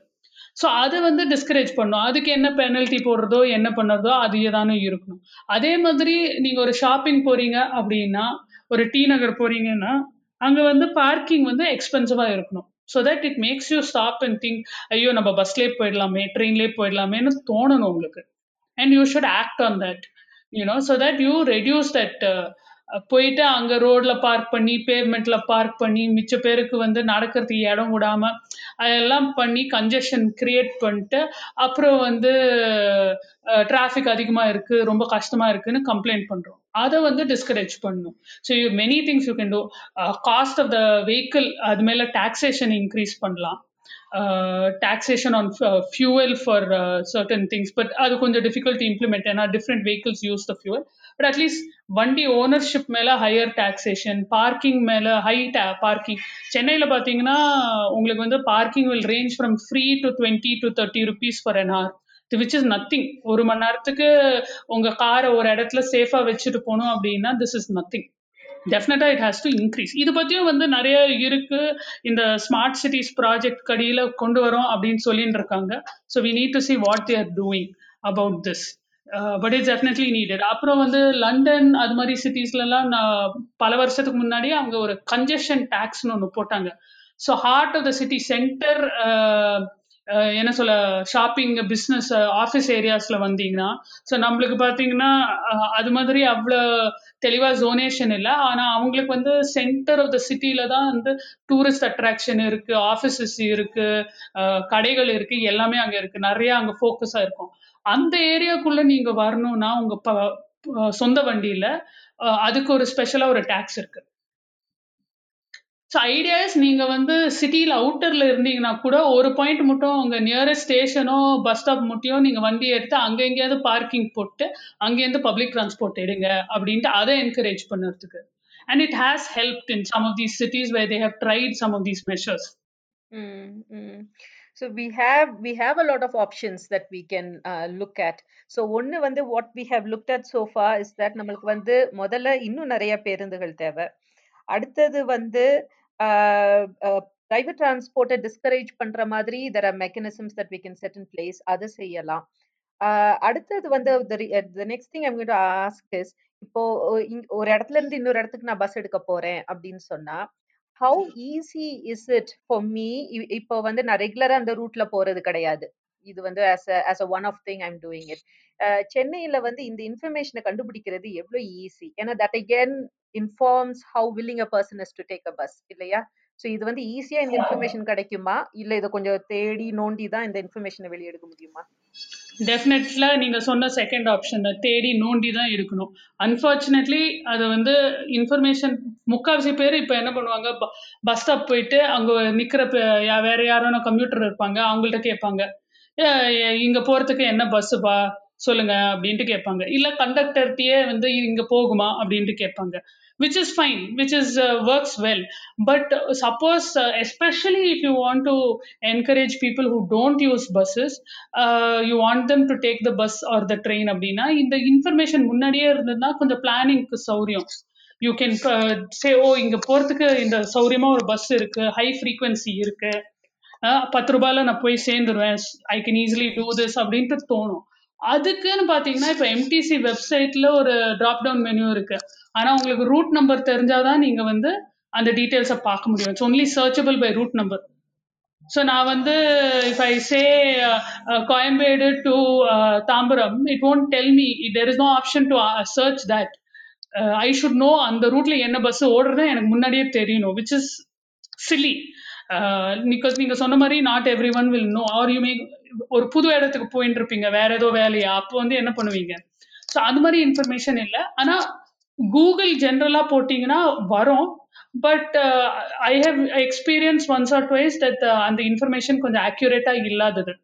ஸோ அதை வந்து டிஸ்கரேஜ் பண்ணும். அதுக்கு என்ன பெனல்ட்டி போடுறதோ என்ன பண்ணுறதோ அது தானே இருக்கணும். அதே மாதிரி நீங்கள் ஒரு ஷாப்பிங் போகிறீங்க அப்படின்னா ஒரு டி நகர் போகிறீங்கன்னா அங்கே வந்து பார்க்கிங் வந்து எக்ஸ்பென்சிவாக இருக்கணும். So that it makes you stop and think ஐயோ நம்ம பஸ்லேயே போயிடலாமே ட்ரெயின்லேயே போயிடலாமேன்னு தோணணும் உங்களுக்கு. And you should act on that you know so that you reduce that போயிட்டு அங்கே ரோடில் பார்க் பண்ணி பேவ்மெண்ட்டில் பார்க் பண்ணி மிச்ச பேருக்கு வந்து நடக்கிறதுக்கு இடம் விடாம அதெல்லாம் பண்ணி கன்ஜெஷன் கிரியேட் பண்ணிட்டு அப்புறம் வந்து uh, டிராஃபிக் அதிகமாக இருக்குது ரொம்ப கஷ்டமாக இருக்குன்னு கம்ப்ளைண்ட் பண்ணுறோம் அதை வந்து டிஸ்கரேஜ் பண்ணும். So you many things you can do cost of the vehicle அது மேலே டாக்ஸேஷன் இன்க்ரீஸ் பண்ணலாம். Taxation on fuel for certain things but அது கொஞ்சம் டிஃபிகல்ட் இம்ப்ளிமெண்ட் ஏன்னா different vehicles use the fuel but at least வண்டி ownership மேல higher taxation parking மேல high parking சென்னையில பாத்தீங்கன்னா உங்களுக்கு வந்து parking will range from free to twenty to thirty rupees for an hour which is nothing ஒரு மணி நேரத்துக்கு உங்க காரை ஒரு இடத்துல சேஃபா வச்சுட்டு போகணும் அப்படின்னா திஸ் இஸ் நத்திங் டெஃபினட்டா இட் ஹேஸ் டு இன்க்ரீஸ் இது பத்தியும் வந்து நிறைய இருக்கு. இந்த ஸ்மார்ட் சிட்டிஸ் ப்ராஜெக்ட் கடியில கொண்டு வரோம் அப்படின்னு சொல்லிட்டு இருக்காங்க so we need to see what they are doing about this but it's definitely needed அப்புறம் வந்து லண்டன் அது மாதிரி சிட்டிஸ்லலாம் நான் பல வருஷத்துக்கு முன்னாடி அவங்க ஒரு கன்ஜெஷன் டேக்ஸ்னு ஒன்று போட்டாங்க. So heart of the city center என்ன சொல்ல ஷாப்பிங் பிஸ்னஸ் ஆஃபீஸ் ஏரியாஸ்ல வந்தீங்கன்னா ஸோ நம்மளுக்கு பார்த்தீங்கன்னா அது மாதிரி அவ்வளோ தெளிவாக ஜோனேஷன் இல்லை. ஆனால் அவங்களுக்கு வந்து சென்டர் ஆஃப் த சிட்டியில தான் வந்து டூரிஸ்ட் அட்ராக்ஷன் இருக்கு ஆஃபீஸஸ் இருக்கு கடைகள் இருக்கு எல்லாமே அங்கே இருக்கு. நிறைய அங்கே ஃபோக்கஸாக இருக்கும். அந்த ஏரியாக்குள்ள நீங்கள் வரணும்னா ப சொந்த வண்டியில் அதுக்கு ஒரு ஸ்பெஷலாக ஒரு டேக்ஸ் இருக்கு. ஸோ ஐடியாஸ் நீங்கள் வந்து சிட்டியில் அவுட்டரில் இருந்தீங்கன்னா கூட ஒரு பாயிண்ட் மட்டும் உங்கள் நியரஸ்ட் ஸ்டேஷனோ பஸ் ஸ்டாப் மட்டும் நீங்கள் வண்டி எடுத்து அங்கே எங்கேயாவது பார்க்கிங் போட்டு அங்கேருந்து பப்ளிக் டிரான்ஸ்போர்ட் எடுங்க அப்படின்ட்டு அதை என்கரேஜ் பண்ணுறதுக்கு. And it has help in some of these cities way they have tried some of these measures so we have we have a lot of options that we can uh, look at. So ஒன்று வந்து what we have looked at so far is that நம்மளுக்கு வந்து முதல்ல இன்னும் நிறைய பேருந்துகள் தேவை. அடுத்தது வந்து பிரைவேட் டிரான்ஸ்போர்ட்டை டிஸ்கரேஜ் பண்ற மாதிரி there are mechanisms that we can set in place அதை செய்யலாம். அடுத்தது வந்து the next thing I'm ask is இப்போ ஒரு இடத்துல இருந்து இன்னொரு இடத்துக்கு நான் பஸ் எடுக்க போறேன் அப்படின்னு சொன்னா how easy is it for me இப்போ வந்து நான் ரெகுலரா அந்த ரூட்ல போறது கிடையாது. இது வந்து as as a one of thing I'm doing it சென்னையில வந்து இந்த இன்ஃபர்மேஷனை கண்டுபிடிக்கிறது எவ்வளோ ஈஸி ஏன்னா that again informs how willing a person is to take a bus இல்லையா? ஸோ இது வந்து ஈஸியா இந்த இன்ஃபர்மேஷன் கிடைக்குமா? இல்ல இதை கொஞ்சம் தேடி நோண்டி தான் இந்த இன்ஃபர்மேஷனை வெளியெடுக்க முடியுமா? டெஃபினெட்லா நீங்க சொன்ன செகண்ட் ஆப்ஷன் தேடி நோண்டி தான் இருக்கணும் அன்ஃபார்ச்சுனேட்லி அது வந்து இன்ஃபர்மேஷன் முக்கால்வாசி பேர் இப்போ என்ன பண்ணுவாங்க? பஸ் ஸ்டாப் போயிட்டு அங்க நிக்கிற வேற யாரான கம்ப்யூட்டர் இருப்பாங்க அவங்கள்ட்ட கேட்பாங்க. "ஏ- ஏ- இங்க போறதுக்கு என்ன பஸ்ஸுப்பா சொல்லுங்க அப்படின்ட்டு கேட்பாங்க. இல்ல கண்டக்டர்கிட்டயே வந்து இங்க போகுமா அப்படின்ட்டு கேட்பாங்க. Which is fine which is works well but suppose especially if you want to encourage people who don't use buses you want them to take the bus or the train அப்படின்னா இந்த இன்ஃபர்மேஷன் முன்னாடியே இருந்ததுன்னா கொஞ்சம் பிளானிங்க்கு சௌரியம். You can say ஓ இங்க போறதுக்கு இந்த சௌரியமாக ஒரு பஸ் இருக்கு ஹை ஃப்ரீக்வன்சி இருக்கு. பத்து ரூபாயில நான் போய் சேர்ந்துருவேன். I can easily do this அப்படின்ட்டு தோணும். அதுக்குன்னு பாத்தீங்கன்னா இப்போ எம்டிசி வெப்சைட்ல ஒரு ட்ராப் டவுன் மெனு இருக்கு. ஆனா உங்களுக்கு ரூட் நம்பர் தெரிஞ்சாதான் நீங்க வந்து அந்த டீட்டெயில்ஸை பார்க்க முடியும். It's only searchable by route number so நான் வந்து if I say Koyambedu to Tambaram it won't tell me there is no option to search that I should know அந்த ரூட்ல என்ன பஸ் ஓடுறது எனக்கு முன்னாடியே தெரியணும் விச் இஸ் சிலி பிகாஸ் நீங்க சொன்ன மாதிரி not every one will know or you may ஒரு புது இடத்துக்கு போயிட்டு இருப்பீங்க வேற ஏதோ வேலையா? அப்போ வந்து என்ன பண்ணுவீங்க? ஸோ அது மாதிரி இன்ஃபர்மேஷன் இல்லை. ஆனா கூகுள் ஜென்ரலா போட்டீங்கன்னா வரும். But I have experience once or twice that அந்த இன்ஃபர்மேஷன் கொஞ்சம் அக்யூரேட்டாக இல்லாதது.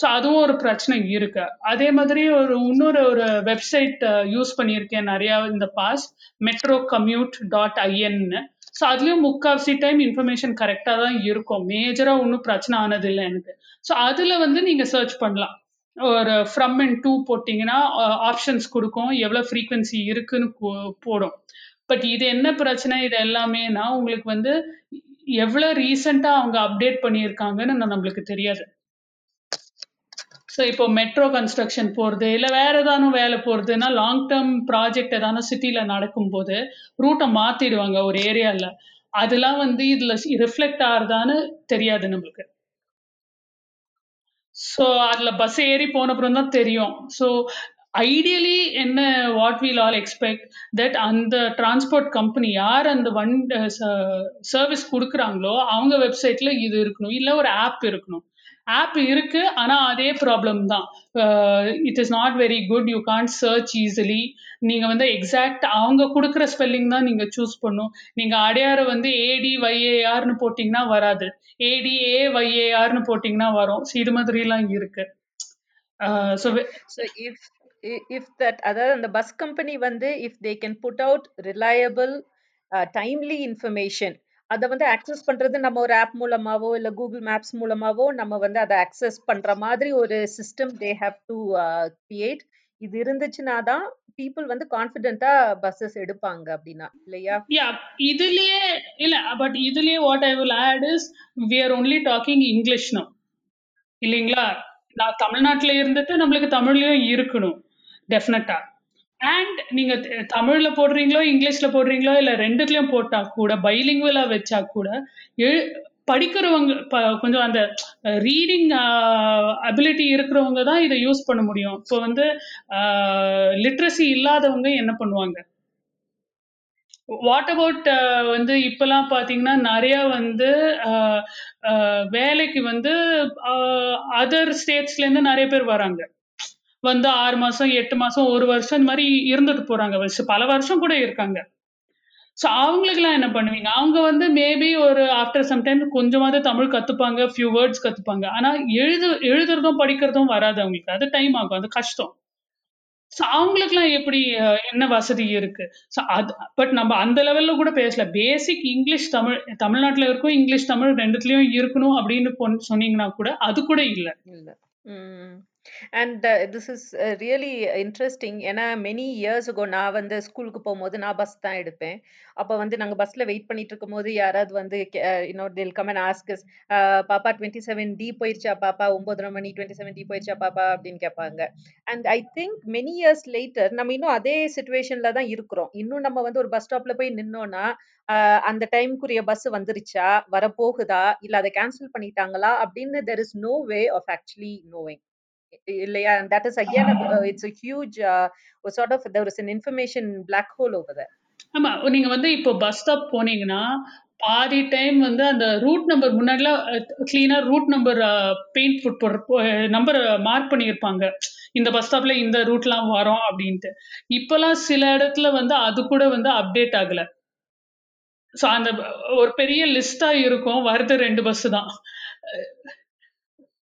ஸோ அதுவும் ஒரு பிரச்சனை இருக்கு. அதே மாதிரி ஒரு இன்னொரு ஒரு வெப்சைட் யூஸ் பண்ணியிருக்கேன் நிறையா இந்த பாஸ் மெட்ரோ கம்யூட் டாட் ஐஎன்னு ஸோ அதுலயும் முக்கால்வாசி டைம் இன்ஃபர்மேஷன் கரெக்டாக தான் இருக்கும். மேஜரா ஒன்றும் பிரச்சனை ஆனது இல்லை எனக்கு. ஸோ அதுல வந்து நீங்க சர்ச் பண்ணலாம். ஒரு ஃப்ரம் அண்ட் டூ போட்டிங்கன்னா ஆப்ஷன்ஸ் கொடுக்கும். எவ்வளோ ஃப்ரீக்வன்சி இருக்குன்னு போ- போடும். பட் இது என்ன பிரச்சனை? இது எல்லாமேனா உங்களுக்கு வந்து எவ்வளோ ரீசெண்டாக அவங்க அப்டேட் பண்ணியிருக்காங்கன்னு நான் நம்மளுக்கு தெரியாது. ஸோ இப்போ மெட்ரோ கன்ஸ்ட்ரக்ஷன் போகிறது இல்லை வேறு ஏதானும் வேலை போகிறதுனா லாங் டேர்ம் ப்ராஜெக்ட் ஏதானும் சிட்டியில் நடக்கும்போது ரூட்டை மாற்றிடுவாங்க ஒரு ஏரியாவில் அதெல்லாம் வந்து இதில் ரிஃப்ளெக்ட் ஆகுதான்னு தெரியாது நம்மளுக்கு. ஸோ அதில் பஸ் ஏறி போன அப்புறம் தான் தெரியும். ஸோ ஐடியலி என்ன what we'll all expect that அந்த டிரான்ஸ்போர்ட் கம்பெனி யார் அந்த வண் சர்வீஸ் கொடுக்குறாங்களோ அவங்க வெப்சைட்டில் இது இருக்கணும் இல்லை ஒரு ஆப் இருக்கணும். ஆப் இருக்கு ஆனால் அதே ப்ராப்ளம் தான். It is not very good you can't search easily நீங்கள் வந்து எக்ஸாக்ட் அவங்க கொடுக்குற ஸ்பெல்லிங் தான் நீங்கள் சூஸ் பண்ணும். நீங்கள் அடையாறு வந்து ஏடி வைஏஆர்னு போட்டிங்கன்னா வராது. ஏடி ஏ போட்டிங்கன்னா வரும். ஸோ இது மாதிரிலாம் இருக்கு. So so if if that அதாவது அந்த பஸ் கம்பெனி வந்து if they can put out reliable timely information அதை வந்து அக்சஸ் பண்றது நம்ம ஒரு ஆப் மூலமாவோ இல்ல கூகுள் மேப்ஸ் மூலமாவோ நம்ம வந்து அதை அக்சஸ் பண்ற மாதிரி ஒரு system they have to create இது இருந்துச்சுன்னா தான் பீப்புள் வந்து கான்ஃபிடென்ட்டா பஸ்ஸஸ் எடுப்பாங்க அப்படின்னா இல்லையா? யா இதுலயே இல்ல பட் இதுலயே what I will add is we are only talking English no இல்லைங்களா? நான் தமிழ்நாட்டுல இருந்துட்டு நம்மளுக்கு தமிழ்லயும் இருக்கணும் டெஃபினட்டா அண்ட் நீங்க த- தமிழ்ல போடுறீங்களோ இங்கிலீஷ்ல போடுறீங்களோ இல்ல ரெண்டுத்துலயும் போட்டா கூட பைலிங்குவலா வச்சா கூட எழு- படிக்கிறவங்க ப- கொஞ்சம் அந்த ரீடிங் அபிலிட்டி இருக்கிறவங்க தான் இதை யூஸ் பண்ண முடியும். இப்போ வந்து லிட்ரஸி இல்லாதவங்க என்ன பண்ணுவாங்க? வாட் அபவுட் வந்து இப்பெல்லாம் பார்த்தீங்கன்னா நிறைய வந்து வேலைக்கு வந்து அதர் ஸ்டேட்ஸ்லேருந்து நிறைய பேர் வராங்க. வந்து ஆறு மாசம் எட்டு மாசம் ஒரு வருஷம் இந்த மாதிரி இருந்துட்டு போறாங்க வச்சு. பல வருஷம் கூட இருக்காங்க. ஸோ அவங்களுக்குலாம் என்ன பண்ணுவீங்க? அவங்க வந்து மேபி ஒரு ஆஃப்டர் சம் டைம் கொஞ்சமாவது தமிழ் கத்துப்பாங்க ஃபியூ வேர்ட்ஸ் கத்துப்பாங்க. ஆனா எழுது எழுதுறதும் படிக்கிறதும் வராது அவங்களுக்கு. அது டைம் ஆகும். அது கஷ்டம். ஸோ அவங்களுக்குலாம் எப்படி என்ன வசதி இருக்கு? ஸோ அது பட் நம்ம அந்த லெவல்ல கூட பேசல. பேசிக் இங்கிலீஷ் தமிழ் தமிழ்நாட்டில் இருக்கும் இங்கிலீஷ் தமிழ் ரெண்டுத்துலயும் இருக்கணும் அப்படின்னு பொன்- சொன்னீங்கன்னா கூட அது கூட இல்லை. இல்ல. ம். And this is really interesting ஏன்னா மெனி இயர்ஸ் ago நான் வந்து ஸ்கூலுக்கு போகும்போது நான் பஸ் தான் எடுப்பேன். அப்போ வந்து நாங்கள் பஸ்ஸில் வெயிட் பண்ணிட்டு இருக்கும்போது யாராவது வந்து இன்னொரு தில் கம் அண்ட் ஆஸ்கஸ் பாப்பா டுவெண்ட்டி செவன் டி போயிடுச்சா பாப்பா ஒன்பதரை மணி டுவெண்ட்டி செவன் டி போயிடுச்சா பாப்பா? அப்படின்னு கேட்பாங்க. And I think many years later நம்ம இன்னும் அதே சுச்சுவேஷன்ல தான் இருக்கிறோம். இன்னும் நம்ம வந்து ஒரு பஸ் ஸ்டாப்ல போய் நின்னோம்னா ஆஹ் அந்த டைம்க்குரிய பஸ் வந்துருச்சா? வரப்போகுதா? இல்ல அதை கேன்சல் பண்ணிட்டாங்களா? அப்படின்னு there is no way of actually knowing இல்லையா? That is again it's huge sort of there is an information black hole over there. ஆமா. நீங்க வந்து இப்போ பஸ் ஸ்டாப் போனீங்கன்னா பாதி டைம் வந்து அந்த ரூட் நம்பர் முன்னாடிலாம் கிளீனா ரூட் நம்பர் பெயிண்ட் போட்டு நம்பர் மார்க் பண்ணியிருப்பாங்க. இந்த பஸ் ஸ்டாப்ல இந்த ரூட்லாம் வரோம் அப்படின்ட்டு. இப்போலாம் சில இடத்துல வந்து அது கூட வந்து அப்டேட் ஆகல. ஸோ அந்த ஒரு பெரிய லிஸ்டா இருக்கும். வருது ரெண்டு பஸ் தான்.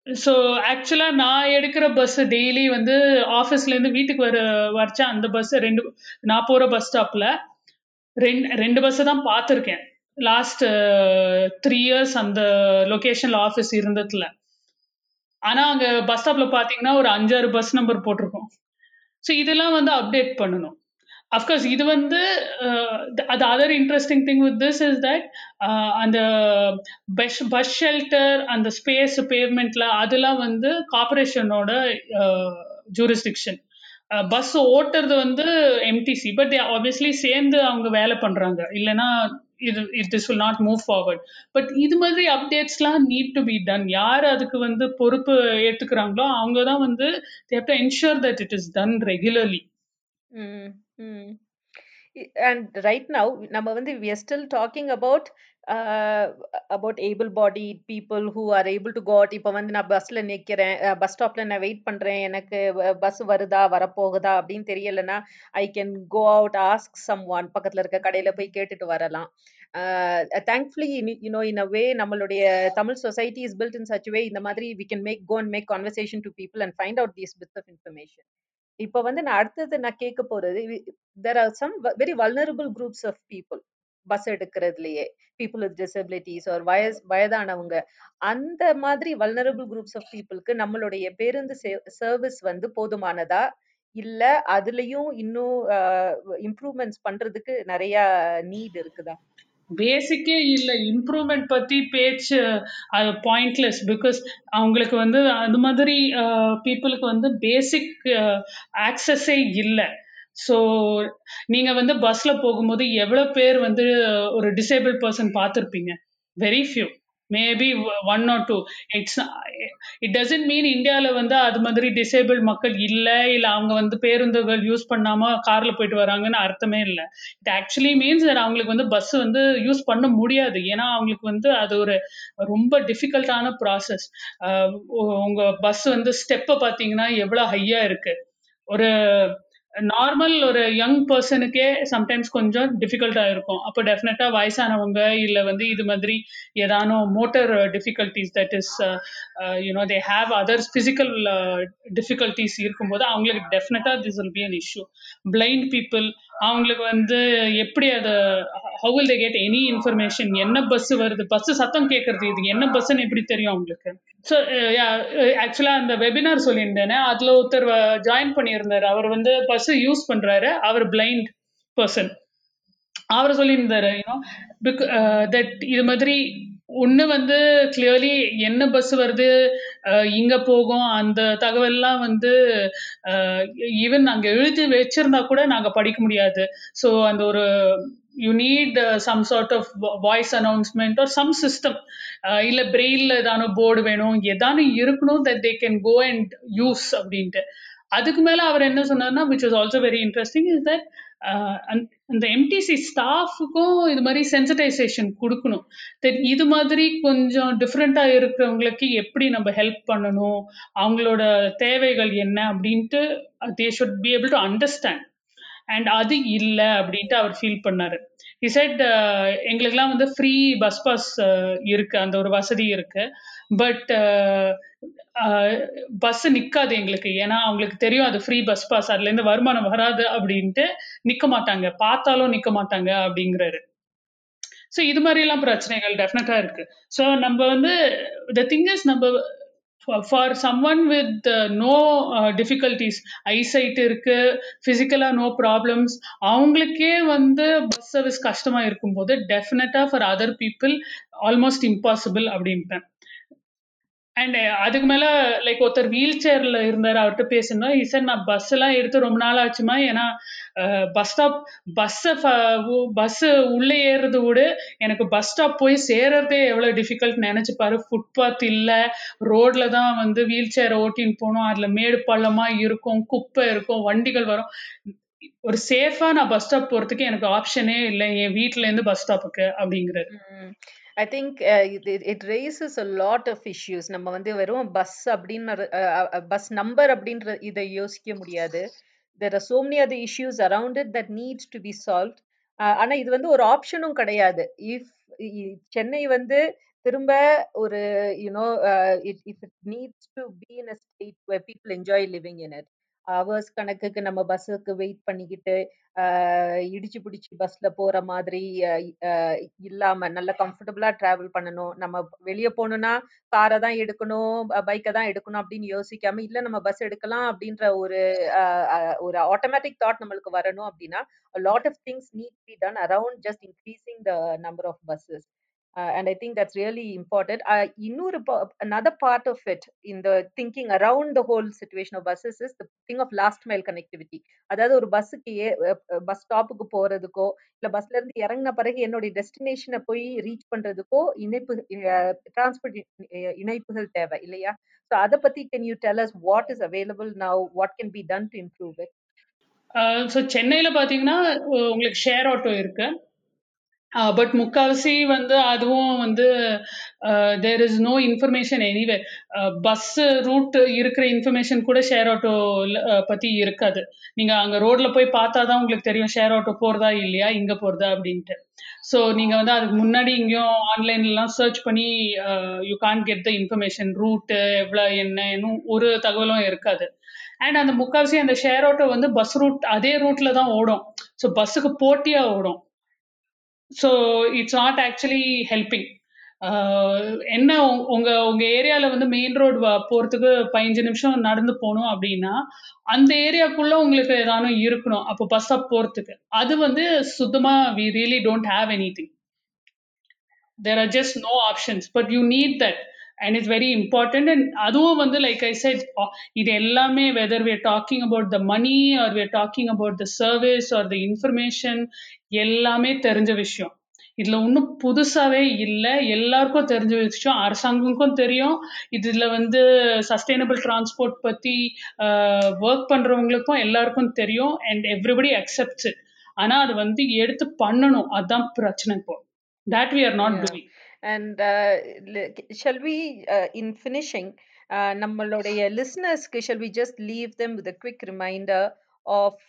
ஸோ ஆக்சுவலாக நான் எடுக்கிற பஸ் டெய்லி வந்து ஆஃபீஸ்லேருந்து வீட்டுக்கு வர வரைச்சா அந்த பஸ் ரெண்டு நான் போகிற பஸ் ஸ்டாப்பில் ரெண்டு ரெண்டு பஸ்ஸை தான் பார்த்துருக்கேன். லாஸ்ட் த்ரீ இயர்ஸ் அந்த லொக்கேஷனில் ஆஃபீஸ் இருந்ததுல. ஆனால் அங்கே பஸ் ஸ்டாப்பில் பார்த்தீங்கன்னா ஒரு அஞ்சாறு பஸ் நம்பர் போட்டிருக்கோம். ஸோ இதெல்லாம் வந்து அப்டேட் பண்ணணும். அஃப்கோர்ஸ் இது வந்து அது other interesting thing with this is that அந்த பஸ் பஸ் ஷெல்டர் அந்த ஸ்பேஸ் பேவ்மெண்ட்ல அதெல்லாம் வந்து கார்பரேஷனோட ஜூரிஸ்டிக்ஷன் பஸ் ஓட்டுறது வந்து எம்டிசி பட் ஆப்வியஸ்லி சேர்ந்து அவங்க வேலை பண்றாங்க. இல்லைன்னா இது it this will not move forward but இது மாதிரி அப்டேட்ஸ்லாம் நீட் டு பி டன் யார் அதுக்கு வந்து பொறுப்பு ஏற்றுக்கிறாங்களோ அவங்க தான் வந்து they've to ensure that it is done regularly Mm, mm. I- And right now, நம்ம வந்து we are still talking about uh, about able-bodied people who are able to go out. இப்போ வந்து நான் பஸ்ல நிக்கிறேன் பஸ் ஸ்டாப்ல நான் வெயிட் பண்றேன் எனக்கு பஸ் வருதா வரப்போகுதா அப்படின்னு தெரியலைன்னா I can go out ask some one பக்கத்துல இருக்க கடையில போய் கேட்டுட்டு வரலாம் thankfully you know in a way நம்மளுடைய Tamil society is built in such way இந்த மாதிரி we can make go and make conversation to people and find out these bits of information இப்ப வந்து நான் அடுத்தது நான் கேட்க போறது there are some very vulnerable groups of people bus எடுக்கிறதுலயே people with disabilities ஒரு வயசு வயதானவங்க. அந்த மாதிரி வல்னரபிள் குரூப்ஸ் ஆஃப் பீப்புளுக்கு நம்மளுடைய பேருந்து சர்வீஸ் வந்து போதுமானதா? இல்ல அதுலயும் இன்னும் இம்ப்ரூவ்மெண்ட்ஸ் பண்றதுக்கு நிறைய நீட் இருக்குதா? பேசிக்கே இல்லை இம்ப்ரூவ்மெண்ட் பற்றி பேச்சு அது பாயிண்ட்லெஸ் பிகாஸ் அவங்களுக்கு வந்து அது மாதிரி பீப்புளுக்கு வந்து பேசிக் ஆக்சஸே இல்லை. ஸோ நீங்கள் வந்து பஸ்ஸில் போகும்போது எவ்வளோ பேர் வந்து ஒரு டிசேபிள் பர்சன் பார்த்துருப்பீங்க? Very few maybe one or two it's it doesn't mean இந்தியாவில் வந்து அது மாதிரி டிசேபிள் மக்கள் இல்லை இல்லை அவங்க வந்து பேருந்துகள் யூஸ் பண்ணாமல் காரில் போயிட்டு வராங்கன்னு அர்த்தமே இல்லை. இட் ஆக்சுவலி மீன்ஸ் அவங்களுக்கு வந்து பஸ் வந்து யூஸ் பண்ண முடியாது. ஏன்னா அவங்களுக்கு வந்து அது ஒரு ரொம்ப டிஃபிகல்ட்டான ப்ராசஸ் உங்கள் பஸ் வந்து ஸ்டெப்பை பார்த்தீங்கன்னா எவ்வளோ ஹையாக இருக்குது ஒரு நார்மல் ஒரு யங் பர்சனுக்கே சம்டைம்ஸ் கொஞ்சம் டிஃபிகல்ட்டாக இருக்கும். அப்போ டெஃபினட்டாக வயசானவங்க இல்லை வந்து இது மாதிரி ஏதானும் motor difficulties that is you know they have others physical difficulties இருக்கும்போது அவங்களுக்கு டெஃபினட்டாக this will be an issue blind people அவங்களுக்கு வந்து எப்படி அதை how will they get any information என்ன பஸ் வருது? பஸ் சத்தம் கேட்கறது இது என்ன பஸ்ன்னு எப்படி தெரியும் அவங்களுக்கு? ஸோ uh, uh, ஆக்சுவலாக அந்த வெபினார் சொல்லியிருந்தேனே அதில் ஒருத்தர் uh, ஜாயின் பண்ணியிருந்தார். அவர் வந்து பஸ் யூஸ் பண்ணுறாரு அவர் பிளைண்ட் பர்சன் அவர் சொல்லியிருந்தாரு யூனோ பிக் தட் இது மாதிரி ஒன்று வந்து கிளியர்லி என்ன பஸ் வருது இங்கே போகும் அந்த தகவல்லாம் வந்து ஈவன் நாங்கள் எழுதி வச்சிருந்தா கூட நாங்கள் படிக்க முடியாது. ஸோ அந்த ஒரு you need some sort of voice announcement or some system இல்லை பிரெயிலில் ஏதானோ போர்டு வேணும் ஏதானு இருக்கணும் that they can go and use அப்படின்ட்டு. அதுக்கு மேலே அவர் என்ன சொன்னார்னா which is also very interesting is that அந்த எம்டிசி ஸ்டாஃபுக்கும் இது மாதிரி சென்சிட்டைசேஷன் கொடுக்கணும். தென் இது மாதிரி கொஞ்சம் டிஃப்ரெண்ட்டாக இருக்கிறவங்களுக்கு எப்படி நம்ம ஹெல்ப் பண்ணணும்? அவங்களோட தேவைகள் என்ன? அப்படின்ட்டு they should be able to understand and அது இல்லை அப்படின்ட்டு அவர் ஃபீல் பண்ணார். இசைட் uh, எங்களுக்கெல்லாம் வந்து ஃப்ரீ பஸ் பாஸ் இருக்கு. அந்த ஒரு வசதி இருக்கு. பட் பஸ் நிற்காது எங்களுக்கு. ஏன்னா அவங்களுக்கு தெரியும் அது ஃப்ரீ பஸ் பாஸ் அதுலேருந்து வருமானம் வராது அப்படின்ட்டு நிற்க மாட்டாங்க. பார்த்தாலும் நிற்க மாட்டாங்க அப்படிங்கிறாரு. ஸோ இது மாதிரிலாம் பிரச்சனைகள் டெஃபினட்டாக இருக்கு. ஸோ நம்ம வந்து த திங் இஸ் நம்ம for some one with no difficulties eyesight இருக்கு ஃபிசிக்கலாக நோ ப்ராப்ளம்ஸ் அவங்களுக்கே வந்து பஸ் சர்வீஸ் கஷ்டமாக இருக்கும்போது டெஃபினட்டாக for other people almost impossible அப்படின்ட்டேன். And uh, அதுக்கு மேலே லைக் ஒருத்தர் வீல் சேரில் இருந்தார் அவர்கிட்ட பேசணும் சார் நான் பஸ் எல்லாம் எடுத்து ரொம்ப நாள் ஆச்சுமா? ஏன்னா பஸ் ஸ்டாப் பஸ்ஸை பஸ்ஸு உள்ளே ஏறுறது விட. எனக்கு பஸ் ஸ்டாப் போய் சேர்றதே எவ்வளோ டிஃபிகல்ட் நினச்சிப்பாரு. ஃபுட்பாத் இல்லை. ரோட்ல தான் வந்து வீல் சேரை ஓட்டின்னு போகணும். அதில் மேடு பள்ளமாக இருக்கும். குப்பை இருக்கும். வண்டிகள் வரும். ஒரு சேஃபாக நான் பஸ் ஸ்டாப் போறதுக்கு எனக்கு ஆப்ஷனே இல்லை. என் வீட்டிலேருந்து பஸ் ஸ்டாப்புக்கு அப்படிங்கிறது I think it raises a lot of issues நம்ம வந்து வெறும் பஸ் அப்படின்னு பஸ் நம்பர் அப்படின்ற இதை யோசிக்க முடியாது. There are so many other issues around it that needs to be solve ஆனா இது வந்து ஒரு ஆப்ஷனும் கிடையாது. இஃப் சென்னை வந்து திரும்ப ஒரு you know it if it needs to be in a state people enjoy living in it hours கணக்குக்கு நம்ம பஸ்ஸுக்கு வெயிட் பண்ணிக்கிட்டு இடிச்சு பிடிச்சி பஸ்ல போற மாதிரி இல்லாம நல்ல கம்ஃபர்டபுளா டிராவல் பண்ணணும். நம்ம வெளியே போகணும்னா காரை தான் எடுக்கணும் பைக்கை தான் எடுக்கணும் அப்படின்னு யோசிக்காம இல்ல நம்ம பஸ் எடுக்கலாம் அப்படின்ற ஒரு ஒரு ஆட்டோமேட்டிக் தாட் நம்மளுக்கு வரணும் அப்படின்னா lot of things need be done around just increasing the number of buses uh, and I think that's really important. Uh, இன்னொரு another part of it in the thinking around the whole situation of buses is the thing of last mile connectivity. அதாவது ஒரு பஸ்ஸுக்கு ஏ bus ஸ்டாப்புக்கு போறதுக்கோ இல்ல பஸ்ல இருந்து இறங்கின பிறகு என்னுடைய டெஸ்டினேஷனை போய் ரீச் பண்றதுக்கோ இணைப்பு டிரான்ஸ்போர்ட் இணைப்புகள் தேவை இல்லையா ஸோ அதை பத்தி can you tell us what is available now what can be done to improve it so சென்னையில் பார்த்தீங்கன்னா உங்களுக்கு ஷேர் ஆட்டோ பட் முக்காவாசி வந்து அதுவும் வந்து there is no information anyway bus route இருக்கிற இன்ஃபர்மேஷன் கூட ஷேர் ஆட்டோ பற்றி இருக்காது. நீங்கள் அங்கே ரோட்டில் போய் பார்த்தா தான் உங்களுக்கு தெரியும் ஷேர் ஆட்டோ போகிறதா இல்லையா இங்கே போகிறதா அப்படின்ட்டு. ஸோ நீங்கள் வந்து அதுக்கு முன்னாடி இங்கேயும் ஆன்லைன்லாம் சர்ச் பண்ணி you can get the information route எவ்வளோ என்ன ஒரு தகவலும் இருக்காது. அண்ட் அந்த முக்கால்வாசி அந்த ஷேர் ஆட்டோ வந்து பஸ் ரூட் அதே ரூட்ல தான் ஓடும். ஸோ பஸ்ஸுக்கு போட்டியாக ஓடும். So it's not actually helping என்ன உங்க- உங்க ஏரியால வந்து மெயின் ரோடு போறதுக்கு பதினஞ்சு நிமிஷம் நடந்து போகணும் அப்படின்னா அந்த ஏரியாக்குள்ள உங்களுக்கு ஏதானும் இருக்கணும். அப்போ பஸ் ஸ்டாப் போறதுக்கு. அது வந்து சுத்தமா we really don't have anything there are just no options but you need that and it's very important. And அதுவும் வந்து like i said uh, இது எல்லாமே whether we're talking about the money or we're talking about the service or the information எல்லாமே தெரிஞ்ச விஷயம். இதுல ஒன்றும் புதுசாவே இல்லை. எல்லாருக்கும் தெரிஞ்ச விஷயம். அரசாங்கமுக்கும் தெரியும். இதுல வந்து சஸ்டைனபிள் டிரான்ஸ்போர்ட் பத்தி ஒர்க் பண்றவங்களுக்கும் எல்லாருக்கும் தெரியும். அண்ட் எவ்ரிபடி அக்செப்ட்ஸ் இட் ஆனா அது வந்து எடுத்து பண்ணணும். அதான் பிரச்சனை இப்போ. That we are not Yeah. And shall we in finishing நம்மளுடைய லிஸ்னர்ஸ்க்கு shall just leave them with quick reminder of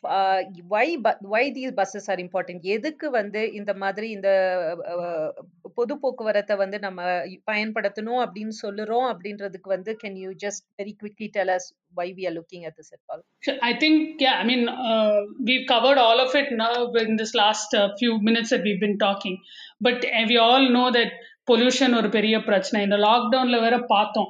why why these buses are important எதுக்கு வந்து இந்த மாதிரி இந்த பொது போக்குவரத்தை வந்து நம்ம பயன்படுத்தணும் அப்படின்னு சொல்லுறோம் அப்படின்றதுக்கு வந்து can you just very quickly tell us why we are looking at this at all i think yeah i mean uh, we've covered all of it now in this last uh, few minutes that we've been talking but we pollution ஒரு பெரிய பிரச்சனை. இந்த லாக்டவுனில் வேற பார்த்தோம்.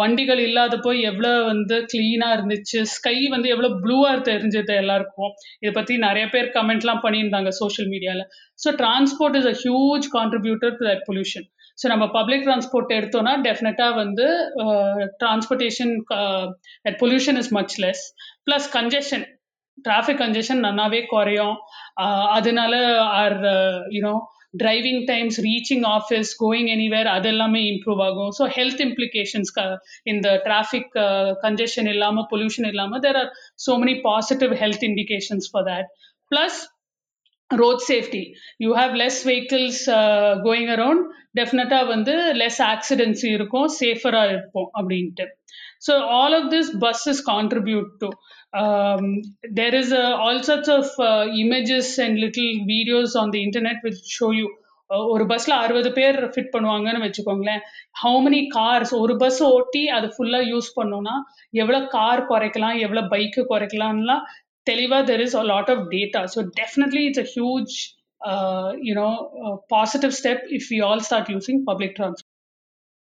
வண்டிகள் இல்லாத போய் எவ்வளோ வந்து கிளீனாக இருந்துச்சு. ஸ்கை வந்து எவ்வளோ ப்ளூவாக தெரிஞ்சது எல்லாருக்கும். இதை பற்றி நிறைய பேர் கமெண்ட்லாம் பண்ணியிருந்தாங்க சோஷியல் மீடியாவில் so transport is a huge contributor to that pollution so நம்ம பப்ளிக் டிரான்ஸ்போர்ட் எடுத்தோம்னா டெஃபினட்டாக வந்து transportation pollution is much less plus congestion traffic congestion நல்லாவே குறையும். அதனால or you know driving times reaching office going anywhere அது எல்லாமே இம்ப்ரூவ் ஆகும். ஸோ ஹெல்த் இம்ப்ளிகேஷன்ஸ் இந்த டிராஃபிக் கன்ஜெஷன் இல்லாமல் பொல்யூஷன் இல்லாமல் there are so many positive health indications for that plus road safety you have less vehicles going around டெஃபினட்டாக வந்து less accidents இருக்கும். சேஃபராக இருப்போம் அப்படின்ட்டு. So all of this bus is contribute to Um, there is uh, all sorts of uh, images and little videos on the internet which show you uh, ஒரு பஸ்ல அறுபது பேர் ஃபிட் பண்ணுவாங்கன்னு வச்சுக்கோங்களேன். ஹவு மெனி கார்ஸ் ஒரு bus ஓட்டி அதை ஃபுல்லா யூஸ் பண்ணோம்னா எவ்வளோ கார் குறைக்கலாம் எவ்வளோ பைக்கு குறைக்கலாம்லாம் தெளிவாக there is a lot of data so definitely it's a huge you know positive step if you all start using public transport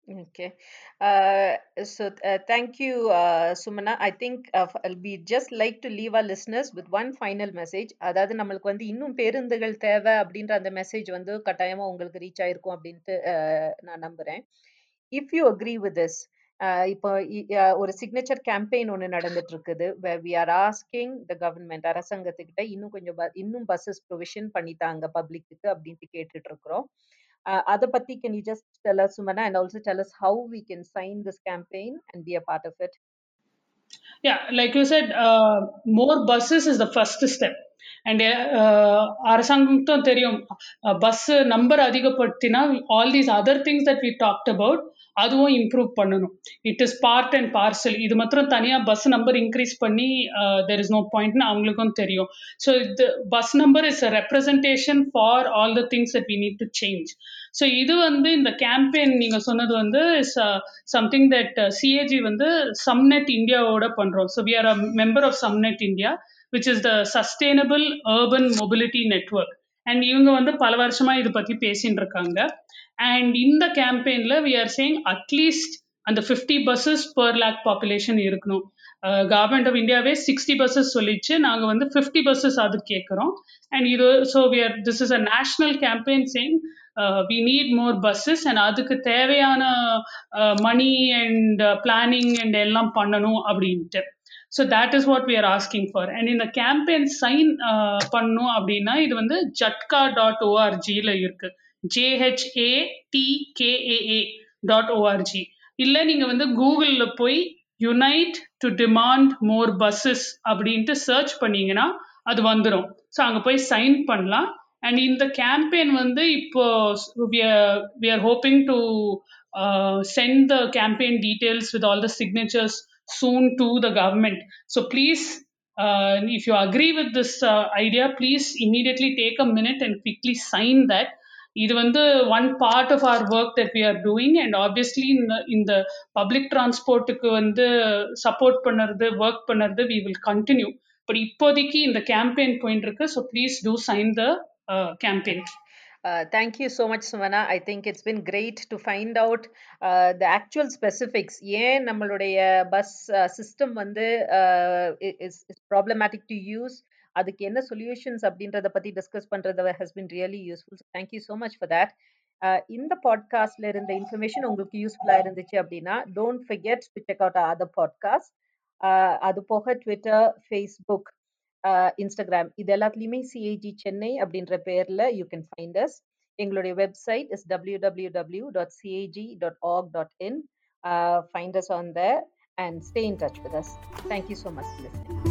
Okay. Uh, so uh, thank you, uh, Sumana. I think uh, we just like to leave our listeners with one final message. அதாவது நம்மளுக்கு வந்து இன்னும் பேருந்துகள் தேவை அப்படின்ற அந்த message வந்து கட்டாயமா உங்களுக்கு ரீச் ஆயிருக்கும் அப்படின்ட்டு uh, நான் நம்புறேன் if you agree with this இப்போ இ- அஹ், ஒரு சிக்னேச்சர் கேம்பெயின் ஒன்று நடந்துட்டு இருக்குது we are asking the government அரசாங்கத்துக்கிட்ட இன்னும் கொஞ்சம் bu- இன்னும் பஸ்ஸஸ் ப்ரொவிஷன் பண்ணித்தாங்க பப்ளிக்கு அப்படின்ட்டு கேட்டுட்டு இருக்கிறோம் Uh, Adapati, can you just tell us, Sumana, and also tell us how we can sign this campaign and be a part of it? Yeah, like you said, uh, more buses is the first step. And அரசாங்கத்தும் தெரியும் bus number அதிகப்படுத்தினா all these other things that we talked about அதுவும் improve பண்ணணும் it is part and parcel இது மாத்திரம் தனியாக bus number increase பண்ணி there is no பாயிண்ட்னு அவங்களுக்கும் தெரியும் ஸோ இது bus number is a representation for all the things that we need to change so இது வந்து இந்த கேம்பெயின் நீங்கள் சொன்னது வந்து சம்திங் தட் சிஏஜி வந்து சம்நெட் இந்தியாவோட பண்ணுறோம் so we are a member of SumNet India which is the sustainable urban mobility network and இவங்க வந்து பல வருஷமா இது பத்தி பேசின்னு இருக்காங்க. அண்ட் இந்த கேம்பெயின்ல we are saying at least அந்த fifty buses per lakh population இருக்கணும். கவர்மெண்ட் ஆஃப் இந்தியாவே சிக்ஸ்டி பஸ்ஸஸ் சொல்லிச்சு. நாங்கள் வந்து ஃபிஃப்டி பஸ்ஸஸ் அது கேட்குறோம் அண்ட் இது so we are this is a national campaign saying we need more buses and அதுக்கு தேவையான மணி அண்ட் பிளானிங் அண்ட் எல்லாம் பண்ணணும் அப்படின்ட்டு. So that is what we are asking for and இந்த கேம்பெயின் சைன் பண்ணும் அப்படின்னா இது வந்து ஜட்கா டாட் ஓஆர்ஜியில் இருக்கு. ஜேஹெச்ஏ டிகேஏஏ டாட் ஓஆர்ஜி இல்லை நீங்கள் வந்து கூகுளில் போய் unite to demand more buses அப்படின்ட்டு சர்ச் பண்ணீங்கன்னா அது வந்துடும் ஸோ அங்கே போய் சைன் பண்ணலாம். அண்ட் இந்த கேம்பெயின் வந்து இப்போ we are hoping to send the campaign details with all the signatures soon to the government. So please, uh, if you agree with this uh, idea, please immediately take a minute and quickly sign that. இது வந்து one part of our work that we are doing and obviously இந்த இந்த public டிரான்ஸ்போர்ட்டுக்கு வந்து support பண்ணுறது work பண்ணுறது we will continue but இப்போதைக்கு இந்த கேம்பெயின் போயிட்டு இருக்கு so please do sign the campaign Uh, thank you so much, Sumana. I think it's been great to find out uh, the actual specifics. ஏன் நம்மளுடைய bus system uh, வந்து is problematic to use அதுக்கு என்ன solutions அப்படின்றத பத்தி discuss பண்றது has been really useful thank you so much for that இந்த பாட்காஸ்ட்ல இருந்த இன்ஃபர்மேஷன் உங்களுக்கு யூஸ்ஃபுல்லா இருந்துச்சு அப்படின்னா don't forget to check out other podcast அது போக ட்விட்டர் ஃபேஸ்புக் இன்ஸ்டாகிராம் இது எல்லாத்துலேயுமே சிஏஜி சென்னை அப்படின்ற பேரில் யூ கேன் ஃபைண்ட் அஸ் எங்களுடைய website is W W W dot CAG dot org dot in find us on there and stay in touch with us thank you so much listening